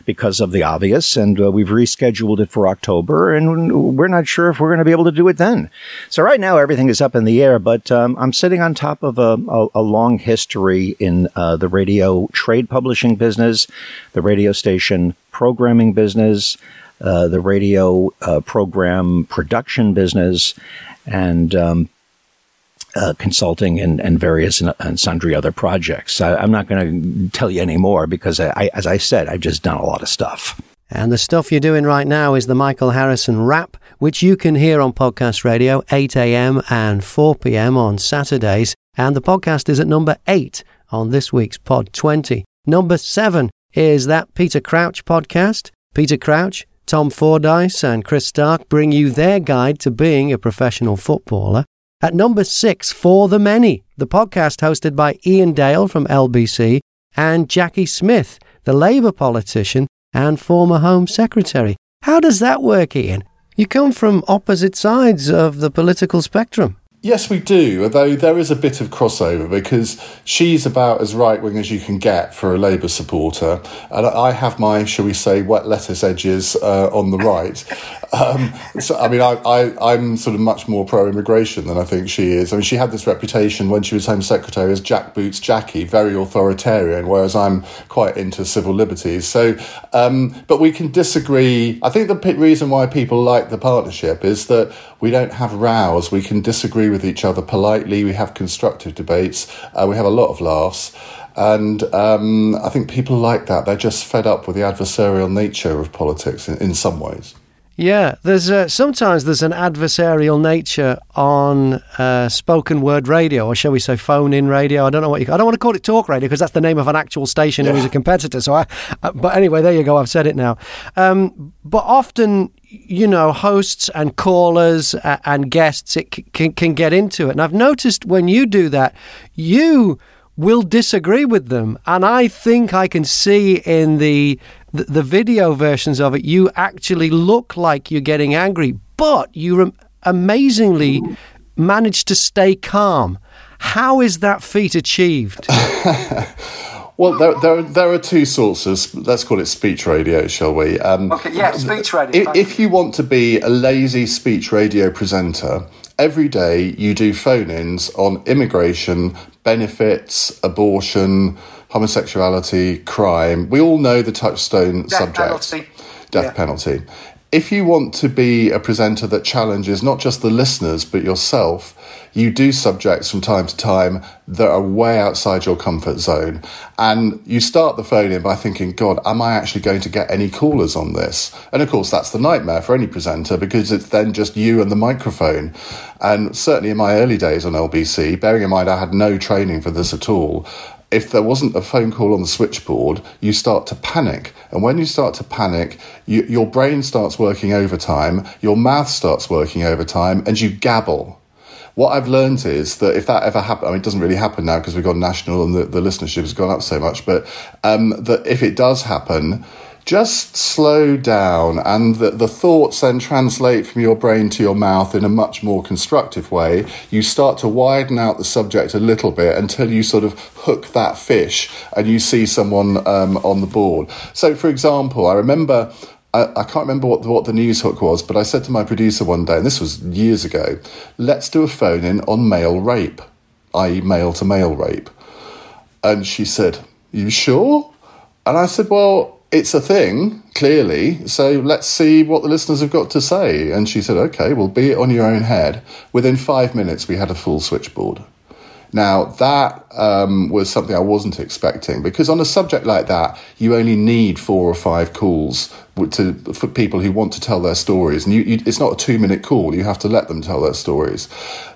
because of the obvious, and uh, we've rescheduled it for October, and we're not sure if we're going to be able to do it then. So right now everything is up in the air, but um, I'm sitting on top of a, a, a long history in uh, the radio trade publishing business, the radio station programming business, uh, the radio uh, program production business, and um, uh, consulting and, and various and, and, sundry other projects. I, am not going to tell you any more because, I, I, as I said, I've just done a lot of stuff. And the stuff you're doing right now is the Michael Harrison Wrap, which you can hear on Podcast Radio 8 a.m. and 4 p.m. on Saturdays. And the podcast is at number 8 on this week's Pod 20. Number 7 is that Peter Crouch podcast. Peter Crouch, Tom Fordyce, and Chris Stark bring you their guide to being a professional footballer. At number six, For the Many, the podcast hosted by Iain Dale from LBC and Jacqui Smith, the Labour politician and former Home Secretary. How does that work, Ian? You come from opposite sides of the political spectrum. Yes, we do, although there is a bit of crossover because she's about as right wing as you can get for a Labour supporter, and I have my, shall we say, wet lettuce edges uh, on the right. Um, so, I mean, I, I, I'm sort of much more pro immigration than I think she is. I mean, she had this reputation when she was Home Secretary as Jack Boots Jacqui, very authoritarian, whereas I'm quite into civil liberties. So, um, but we can disagree. I think the reason why people like the partnership is that we don't have rows, we can disagree with each other politely, we have constructive debates, uh, we have a lot of laughs. And um, I think people like that. They're just fed up with the adversarial nature of politics in, in some ways. Yeah, there's uh, sometimes there's an adversarial nature on uh, spoken word radio, or shall we say phone-in radio? I don't know what you. I don't want to call it talk radio because that's the name of an actual station yeah. who is a competitor. So, I, uh, but anyway, there you go. I've said it now. Um, but often, you know, hosts and callers uh, and guests it c- can can get into it, and I've noticed when you do that, you will disagree with them, and I think I can see in the the, the video versions of it, you actually look like you're getting angry, but you rem- amazingly manage to stay calm. How is that feat achieved? *laughs* Well, there, there, there are two sources. Let's call it speech radio, shall we? Um, okay, yeah, speech radio. If, if, you want to be a lazy speech radio presenter, every day you do phone ins on immigration, benefits, abortion, homosexuality, crime. We all know the touchstone Death subjects. Penalty. Death yeah. penalty. If you want to be a presenter that challenges not just the listeners but yourself, you do subjects from time to time that are way outside your comfort zone. And you start the phone in by thinking, God, am I actually going to get any callers on this? And of course, that's the nightmare for any presenter because it's then just you and the microphone. And certainly in my early days on LBC, bearing in mind I had no training for this at all, if there wasn't a phone call on the switchboard, you start to panic. And when you start to panic, you, your brain starts working overtime, your mouth starts working overtime, and you gabble. What I've learned is that if that ever happens, I mean, it doesn't really happen now because we've gone national and the, the listenership has gone up so much, but um, that if it does happen, just slow down and the, the thoughts then translate from your brain to your mouth in a much more constructive way. You start to widen out the subject a little bit until you sort of hook that fish and you see someone um, on the board. So, for example, I remember I, can't remember what the, what the news hook was, but I said to my producer one day, and this was years ago, let's do a phone in on male rape, i.e., male to male rape. And she said, You sure? And I said, Well, it's a thing, clearly. So let's see what the listeners have got to say. And she said, okay, well, be it on your own head. Within five minutes, we had a full switchboard. Now, that um, was something I wasn't expecting because on a subject like that, you only need four or five calls to, for people who want to tell their stories. And you, you, it's not a two minute call, you have to let them tell their stories.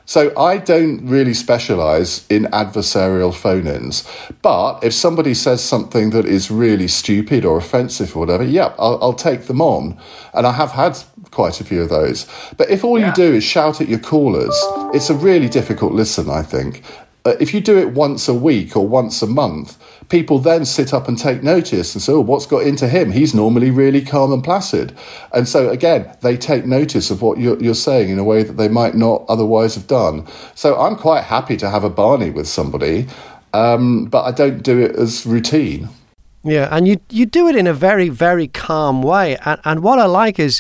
So I don't really specialize in adversarial phone ins. But if somebody says something that is really stupid or offensive or whatever, yeah, I'll, I'll take them on. And I have had quite a few of those. But if all yeah. you do is shout at your callers, it's a really difficult listen, I think. Uh, if you do it once a week or once a month, people then sit up and take notice and say, oh, what's got into him? He's normally really calm and placid. And so, again, they take notice of what you're, you're saying in a way that they might not otherwise have done. So I'm quite happy to have a Barney with somebody, um, but I don't do it as routine. Yeah, and you you do it in a very very calm way, and and what I like is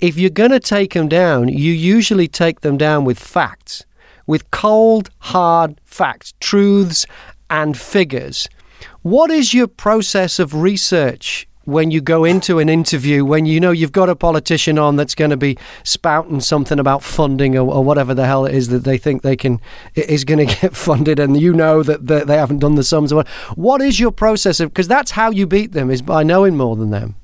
if you're going to take them down, you usually take them down with facts, with cold hard facts, truths, and figures. What is your process of research when you go into an interview when you know you've got a politician on that's going to be spouting something about funding or, or whatever the hell it is that they think they can is going *laughs* to get funded and you know that, that they haven't done the sums what is your process of because that's how you beat them is by knowing more than them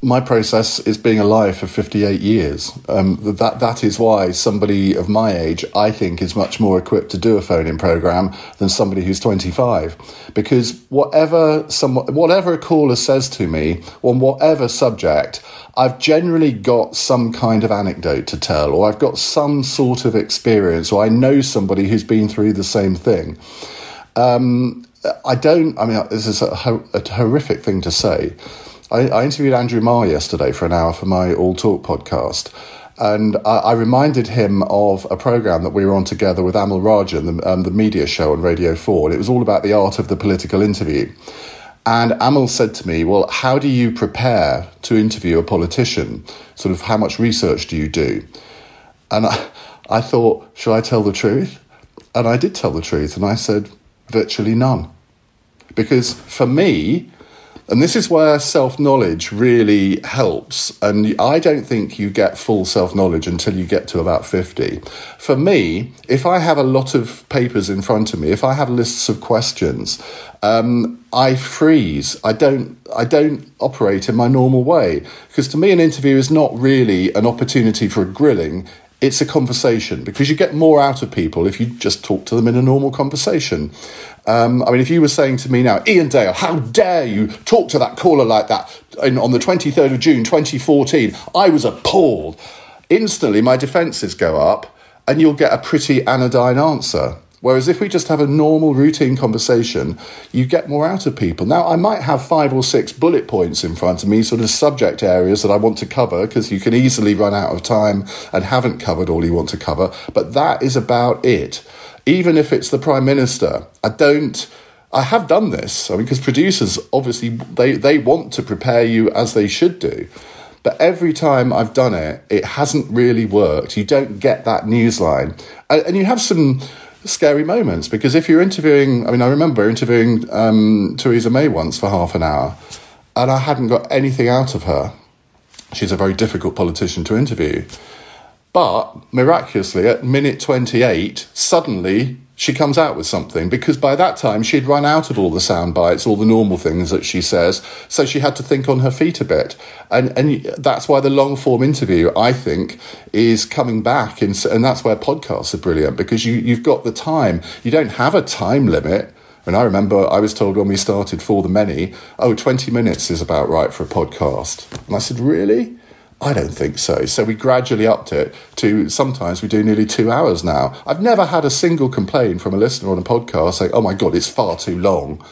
my process is being alive for 58 years. Um, that that is why somebody of my age, I think, is much more equipped to do a phone-in program than somebody who's 25. Because whatever some whatever a caller says to me on whatever subject, I've generally got some kind of anecdote to tell, or I've got some sort of experience, or I know somebody who's been through the same thing. Um, I don't. I mean, this is a, a horrific thing to say. I, I interviewed Andrew Marr yesterday for an hour for my All Talk podcast. And I, I, reminded him of a program that we were on together with Amol Rajan, the, um, the media show on Radio 4. And it was all about the art of the political interview. And Amal said to me, Well, how do you prepare to interview a politician? Sort of how much research do you do? And I, I thought, Should I tell the truth? And I did tell the truth. And I said, Virtually none. Because for me, and this is where self knowledge really helps. And I don't think you get full self knowledge until you get to about 50. For me, if I have a lot of papers in front of me, if I have lists of questions, um, I freeze. I don't. I don't operate in my normal way because to me, an interview is not really an opportunity for a grilling it's a conversation because you get more out of people if you just talk to them in a normal conversation. Um, I mean, if you were saying to me now, Iain Dale, how dare you talk to that caller like that in, on the 23rd of June 2014, I was appalled. Instantly, my defences go up and you'll get a pretty anodyne answer. Whereas if we just have a normal routine conversation, you get more out of people. Now, I might have five or six bullet points in front of me, sort of subject areas that I want to cover, because you can easily run out of time and haven't covered all you want to cover. But that is about it. Even if it's the Prime Minister, I don't. I have done this. I mean, because producers obviously they, they want to prepare you as they should do. But every time I've done it, it hasn't really worked. You don't get that newsline. And, and you have some scary moments because if you're interviewing, I mean, I remember interviewing um, Theresa May once for half an hour and I hadn't got anything out of her. She's a very difficult politician to interview. But miraculously, at minute 28, suddenly she comes out with something because by that time she'd run out of all the sound bites, all the normal things that she says. So she had to think on her feet a bit. And, and that's why the long form interview, I think, is coming back. And, and that's where podcasts are brilliant because you, you've got the time. You don't have a time limit. And I remember I was told when we started For the Many, oh, 20 minutes is about right for a podcast. And I said, really? I don't think so. So we gradually upped it to sometimes we do nearly two hours now. I've never had a single complaint from a listener on a podcast saying, "Oh my god, it's far too long."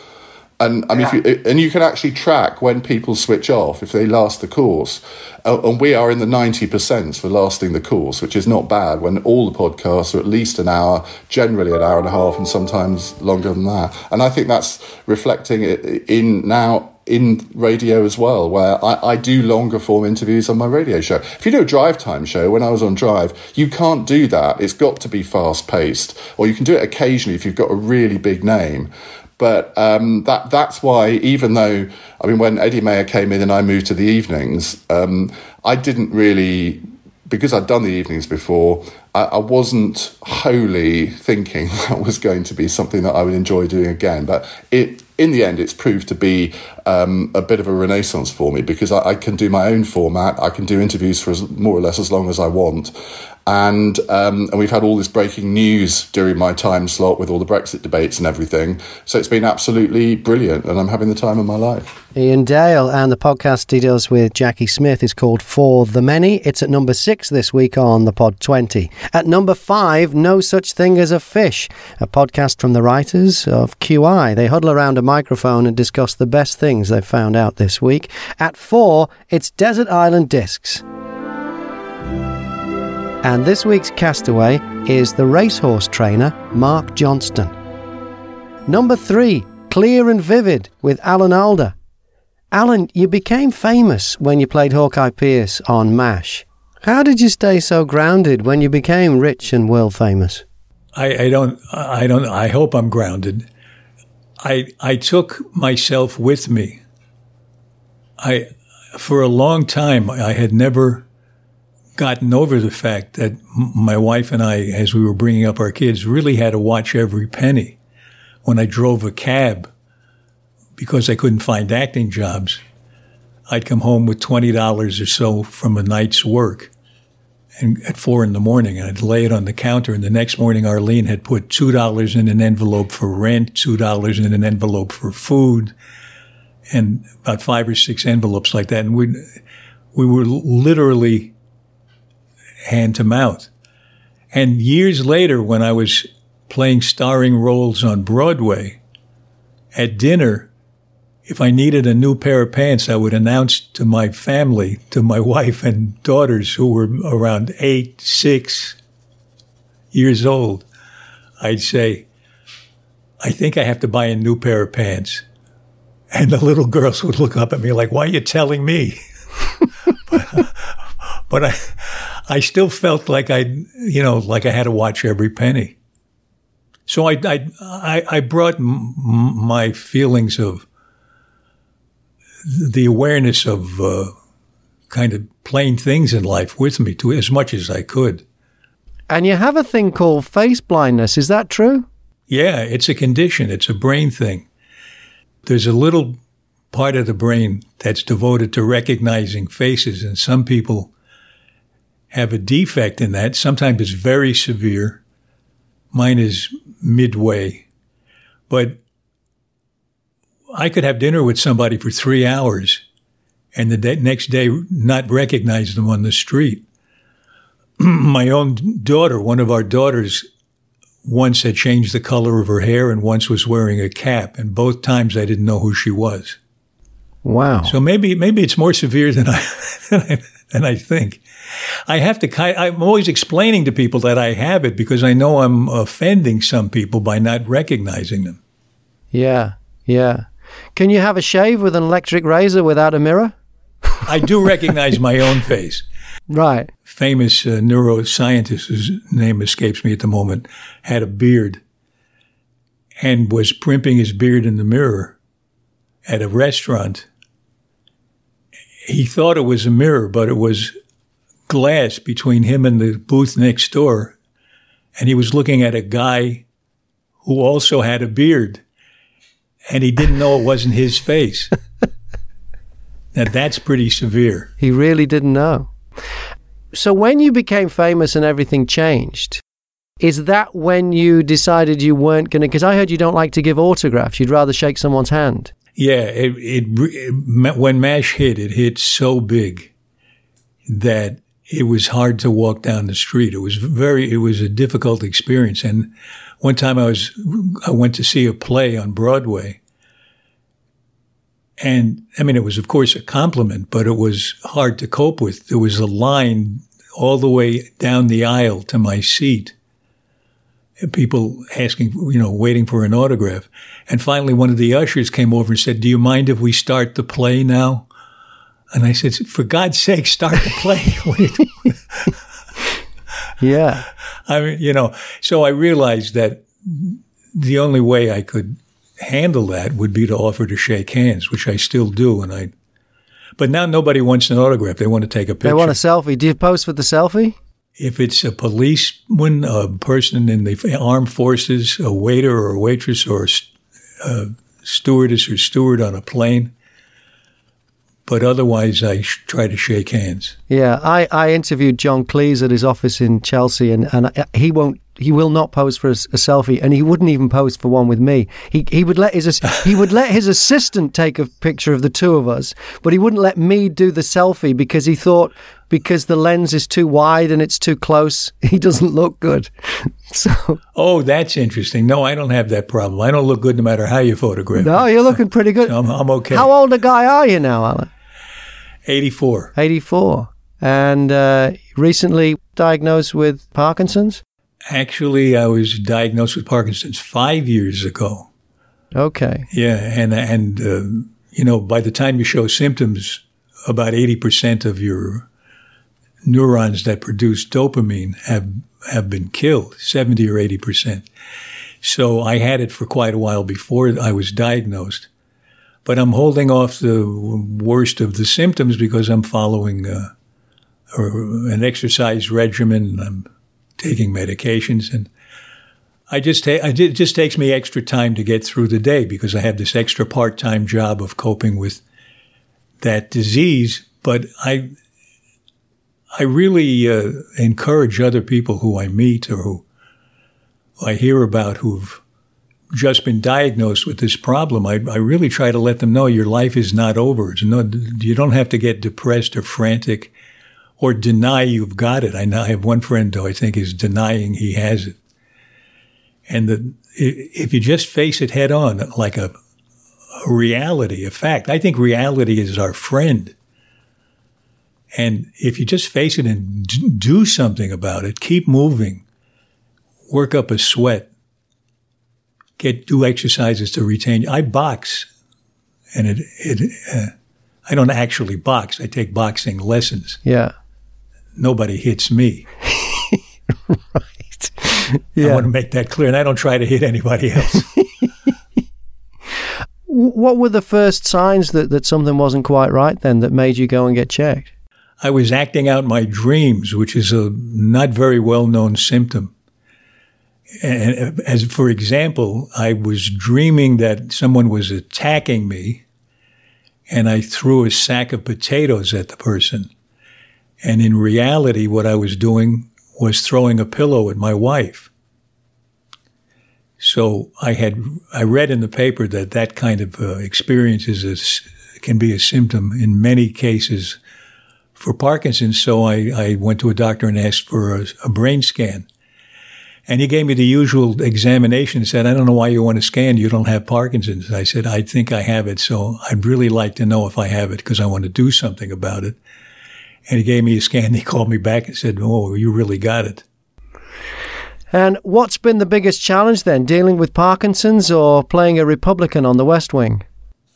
And I mean, yeah. you, and you can actually track when people switch off if they last the course, uh, and we are in the ninety percent for lasting the course, which is not bad. When all the podcasts are at least an hour, generally an hour and a half, and sometimes longer than that. And I think that's reflecting it in now in radio as well, where I, I, do longer form interviews on my radio show. If you do a drive time show, when I was on drive, you can't do that. It's got to be fast paced, or you can do it occasionally if you've got a really big name. But um, that that's why, even though I mean, when Eddie Mair came in and I moved to the evenings, um, I didn't really because I'd done the evenings before. I, I wasn't wholly thinking *laughs* that was going to be something that I would enjoy doing again. But it in the end, it's proved to be um, a bit of a renaissance for me because I, I, can do my own format. I can do interviews for as, more or less as long as I want. And um, and we've had all this breaking news during my time slot with all the Brexit debates and everything. So it's been absolutely brilliant, and I'm having the time of my life. Iain Dale and the podcast he does with Jacqui Smith is called For the Many. It's at number six this week on the Pod 20. At number five, No Such Thing as a Fish, a podcast from the writers of QI. They huddle around a microphone and discuss the best things they've found out this week. At four, it's Desert Island Discs. And this week's castaway is the racehorse trainer, Mark Johnston. Number three, Clear and Vivid with Alan Alda. Alan, you became famous when you played Hawkeye Pierce on MASH. How did you stay so grounded when you became rich and world famous? I, I don't, I don't, I hope I'm grounded. I, I took myself with me. I, for a long time, I had never gotten over the fact that my wife and I, as we were bringing up our kids, really had to watch every penny. When I drove a cab, because I couldn't find acting jobs, I'd come home with $20 or so from a night's work and at four in the morning and I'd lay it on the counter. And the next morning, Arlene had put $2 in an envelope for rent, $2 in an envelope for food, and about five or six envelopes like that. And we, we were literally hand to mouth. And years later, when I was playing starring roles on Broadway, at dinner, if I needed a new pair of pants, I would announce to my family, to my *laughs* wife and daughters who were around eight, six years old, I'd say, I think I have to buy a new pair of pants. And the little girls would look up at me like, why are you telling me? *laughs* but, *laughs* but I, I still felt like I, you know, like I had to watch every penny. So I, I, I brought m- my feelings of the awareness of uh, kind of plain things in life with me to as much as I could. And you have a thing called face blindness. Is that true? Yeah, it's a condition. It's a brain thing. There's a little part of the brain that's devoted to recognizing faces, and some people have a defect in that. Sometimes it's very severe. Mine is midway. But I could have dinner with somebody for three hours and the day, next day not recognize them on the street. *clears throat* My own daughter, one of our daughters, once had changed the color of her hair and once was wearing a cap, and both times I didn't know who she was. Wow. So maybe maybe it's more severe than I *laughs* than I, than I think. I have to, I'm always explaining to people that I have it because I know I'm offending some people by not recognizing them. Yeah, yeah. Can you have a shave with an electric razor without a mirror? *laughs* I do recognize my own face. Right. Famous uh, neuroscientist, whose name escapes me at the moment, had a beard and was primping his beard in the mirror at a restaurant. He thought it was a mirror, but it was glass between him and the booth next door. And he was looking at a guy who also had a beard. And he didn't know it wasn't his face. *laughs* now that's pretty severe. He really didn't know. So when you became famous and everything changed, is that when you decided you weren't going to? Because I heard you don't like to give autographs. You'd rather shake someone's hand. Yeah, it, it, it, when Mash hit, it hit so big that it was hard to walk down the street. It was very, it was a difficult experience. And one time I was, I went to see a play on Broadway. And I mean, it was of course a compliment, but it was hard to cope with. There was a line all the way down the aisle to my seat. People asking, you know, waiting for an autograph. And finally, one of the ushers came over and said, Do you mind if we start the play now? And I said, for God's sake, start the play. *laughs* yeah. *laughs* I mean, you know, so I realized that the only way I could handle that would be to offer to shake hands, which I still do. And I, but now nobody wants an autograph. They want to take a picture. They want a selfie. Do you post for the selfie? If it's a policeman, a person in the armed forces, a waiter or a waitress or a uh, stewardess or steward on a plane, but otherwise I sh- try to shake hands. Yeah, I, I interviewed John Cleese at his office in Chelsea, and, and he won't he will not pose for a, a, selfie, and he wouldn't even pose for one with me. He he would let his *laughs* he would let his assistant take a picture of the two of us, but he wouldn't let me do the selfie because he thought because the lens is too wide and it's too close, *laughs* he doesn't look good. *laughs* So oh, that's interesting. No, I don't have that problem. I don't look good no matter how you photograph. No, me. you're looking pretty good. *laughs* I'm, I'm okay. How old a guy are you now, Alan? Eighty-four. Eighty-four, and uh, recently diagnosed with Parkinson's. Actually, I was diagnosed with Parkinson's five years ago. Okay. Yeah, and and uh, you know, by the time you show symptoms, about eighty percent of your neurons that produce dopamine have have been killed, seventy or eighty percent. So I had it for quite a while before I was diagnosed, but I'm holding off the worst of the symptoms because I'm following uh, an exercise regimen. And I'm taking medications and I just ta- it just takes me extra time to get through the day because I have this extra part-time job of coping with that disease. But I, I really uh, encourage other people who I meet or who I hear about who've just been diagnosed with this problem. I, I really try to let them know your life is not over. It's no, you don't have to get depressed or frantic or deny you've got it. I have one friend who I think is denying he has it. And the, if you just face it head on, like a, a reality, a fact, I think reality is our friend. And if you just face it and do something about it, keep moving, work up a sweat, get do exercises to retain. I box, and it it. Uh, I don't actually box. I take boxing lessons. Yeah nobody hits me. *laughs* right. Yeah. I want to make that clear, and I don't try to hit anybody else. *laughs* what were the first signs that, that something wasn't quite right then that made you go and get checked? I was acting out my dreams, which is a not very well known symptom. And as for example, I was dreaming that someone was attacking me and I threw a sack of potatoes at the person. And in reality, what I was doing was throwing a pillow at my wife. So I had, I read in the paper that that kind of uh, experience is a, can be a symptom in many cases for Parkinson's. So I, I went to a doctor and asked for a, a brain scan. And he gave me the usual examination and said, I don't know why you want to scan. You don't have Parkinson's. I said, I think I have it. So I'd really like to know if I have it because I want to do something about it. And he gave me a scan. *laughs* He called me back and said, Oh, you really got it. And what's been the biggest challenge then, dealing with Parkinson's or playing a Republican on the West Wing?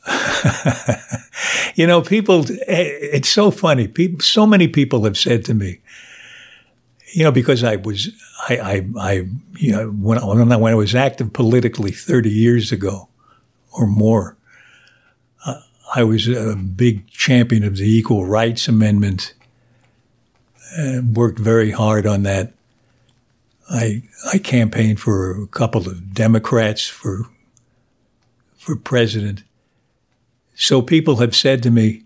*laughs* you know, people, it's so funny. People, so many people have said to me, you know, because I was, I, I, I you know, when, when I was active politically 30 years ago or more, uh, I was a big champion of the Equal Rights Amendment and worked very hard on that. I I campaigned for a couple of Democrats for for president. So people have said to me,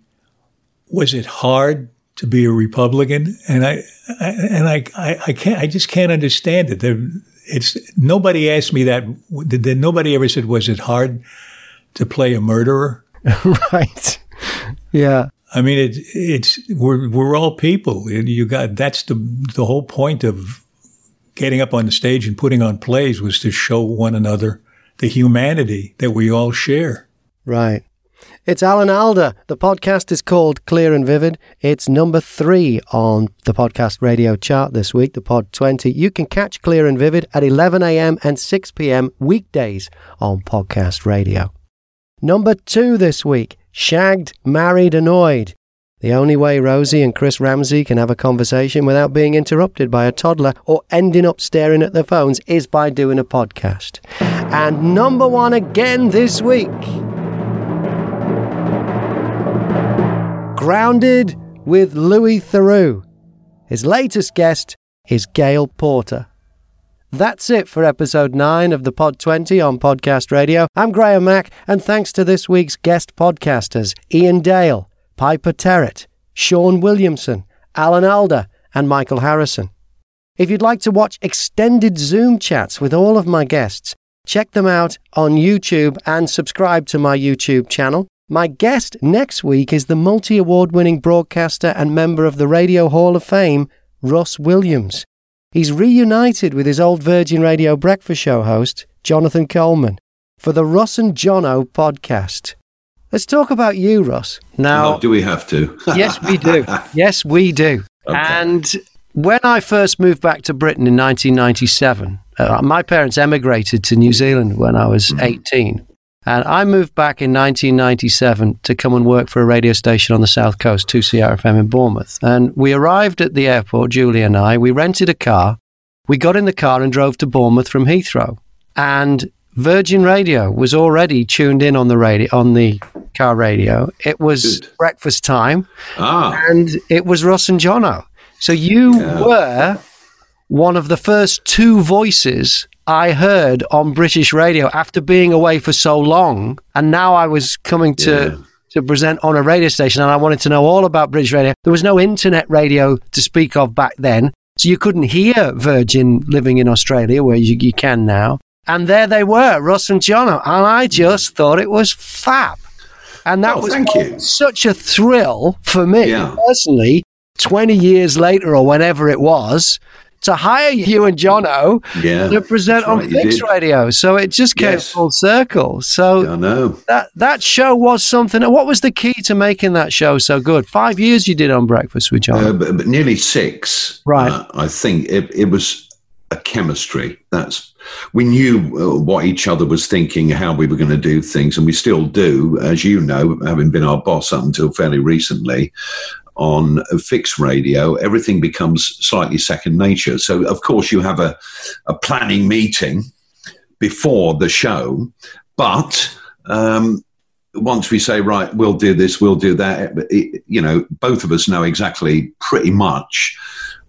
"Was it hard to be a Republican?" And I, I and I, I, I can't I just can't understand it. There, it's nobody asked me that. Did, nobody ever said, "Was it hard to play a murderer?" *laughs* right. Yeah. I mean, it, it's we're we're all people. You got that's the the whole point of getting up on the stage and putting on plays was to show one another the humanity that we all share. Right. It's Alan Alda. The podcast is called Clear and Vivid. It's number three on the podcast radio chart this week, the Pod 20. You can catch Clear and Vivid at 11 a.m. and 6 p.m. weekdays on podcast radio. Number two this week Shagged, married, annoyed. The only way Rosie and Chris Ramsey can have a conversation without being interrupted by a toddler or ending up staring at their phones is by doing a podcast. And number one again this week Grounded with Louis Theroux. His latest guest is Gail Porter. That's it for episode 9 of the Pod 20 on Podcast Radio. I'm Graham Mack, and thanks to this week's guest podcasters Iain Dale, Piper Terrett, Shaun Williamson, Alan Alda, and Michael Harrison. If you'd like to watch extended Zoom chats with all of my guests, check them out on YouTube and subscribe to my YouTube channel. My guest next week is the multi award winning broadcaster and member of the Radio Hall of Fame, Russ Williams. He's reunited with his old Virgin Radio breakfast show host, Jonathan Coleman, for the Russ and Jono podcast. Let's talk about you, Russ. Now, oh, do we have to? *laughs* yes, we do. Yes, we do. Okay. And when I first moved back to Britain in 1997, uh, my parents emigrated to New Zealand when I was mm-hmm. 18. And I moved back in 1997 to come and work for a radio station on the south coast, 2CRFM in Bournemouth. And we arrived at the airport, Julie and I. We rented a car. We got in the car and drove to Bournemouth from Heathrow. And Virgin Radio was already tuned in on the radio on the car radio. It was Good. breakfast time, ah. and it was Russ and Jono. So you yeah. were one of the first two voices I heard on British radio after being away for so long, and now I was coming to. Yeah. To present on a radio station, and I wanted to know all about British radio. There was no internet radio to speak of back then, so you couldn't hear Virgin living in Australia, where you, you can now. And there they were, Russ and Jono. And I mm. just thought it was fab. And that oh, was such a thrill for me yeah. personally, 20 years later or whenever it was, to hire you and Jono yeah, to present on right, Fix Radio. So it just came yes. full circle. So I know. that that show was something. What was the key to making that show so good? Five years you did on Breakfast with Jono, uh, but, but, nearly six. Right. Uh, I think it, it was a chemistry. That's we knew uh, what each other was thinking, how we were going to do things, and we still do, as you know, having been our boss up until fairly recently. On Fix Radio, everything becomes slightly second nature. So, of course, you have a, a planning meeting before the show, but um, once we say right we'll do this we'll do that it, you know both of us know exactly pretty much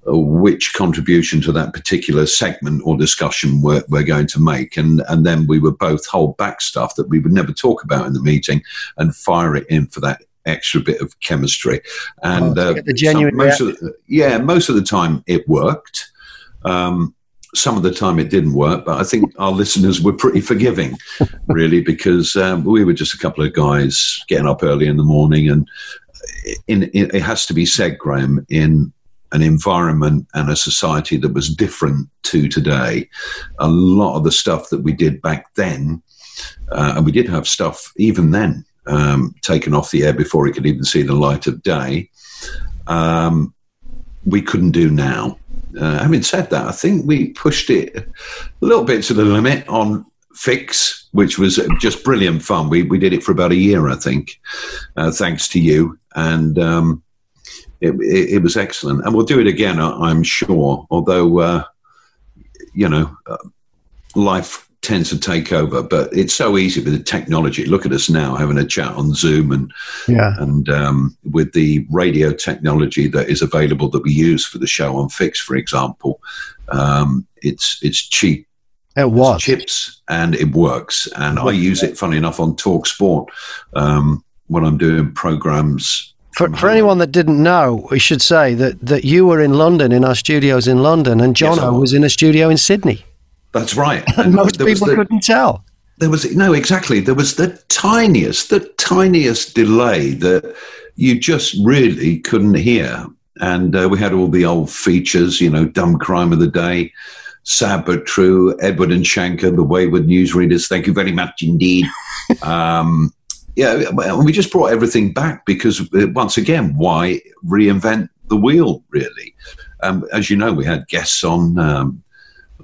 which contribution to that particular segment or discussion we're, we're, going to make. And, and then we would both hold back stuff that we would never talk about in the meeting and fire it in for that extra bit of chemistry. And oh, uh, the genuine most of the, yeah, most of the time it worked. Um, some of the time it didn't work, but I think our listeners were pretty forgiving, really, because um, we were just a couple of guys getting up early in the morning. And in, in, it has to be said, Graham, in an environment and a society that was different to today. A lot of the stuff that we did back then, uh, and we did have stuff even then um, taken off the air before it could even see the light of day, um, we couldn't do now. Uh, having said that, I think we pushed it a little bit to the limit on Fix, which was just brilliant fun. We, we did it for about a year, I think, uh, thanks to you. And um, it, it, it, was excellent, and we'll do it again, I'm sure. Although, uh, you know, uh, life tends to take over, but it's so easy with the technology. Look at us now having a chat on Zoom and yeah. and um, with the radio technology that is available that we use for the show on Fix, for example. Um, it's it's cheap. It was chips, and it works. And I use it, funny enough, on Talk Sport um, when I'm doing programs for, for anyone that didn't know, we should say that, that you were in London, in our studios in London, and Jono yes, was in a studio in Sydney. That's right. *laughs* Most people the, couldn't tell. There was no exactly. There was the tiniest, the tiniest delay that you just really couldn't hear. And uh, we had all the old features, you know, dumb crime of the day, sad but true, Edward and Shanker, the wayward newsreaders. Thank you very much indeed. *laughs* um, yeah, we just brought everything back because uh, once again, why reinvent the wheel? Really, um, as you know, we had guests on. Um,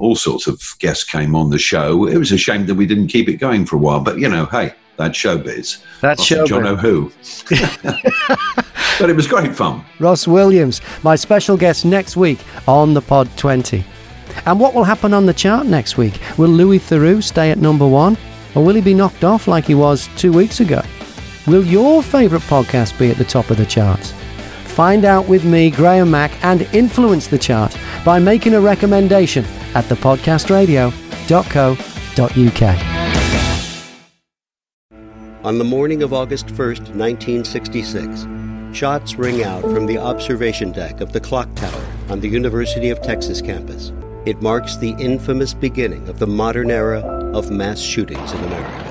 all sorts of guests came on the show. It was a shame that we didn't keep it going for a while, but you know, hey, that's showbiz. That's showbiz. John O'Who. *laughs* but it was great fun. Russ Williams, my special guest next week on the Pod 20. And what will happen on the chart next week? Will Louis Theroux stay at number one? Or will he be knocked off like he was two weeks ago? Will your favourite podcast be at the top of the charts? Find out with me, Graham Mack, and influence the chart by making a recommendation at thepodcastradio.co.uk. On the morning of August 1st, 1966, Shots ring out from the observation deck of the clock tower on the University of Texas campus. It marks the infamous beginning of the modern era of mass shootings in America.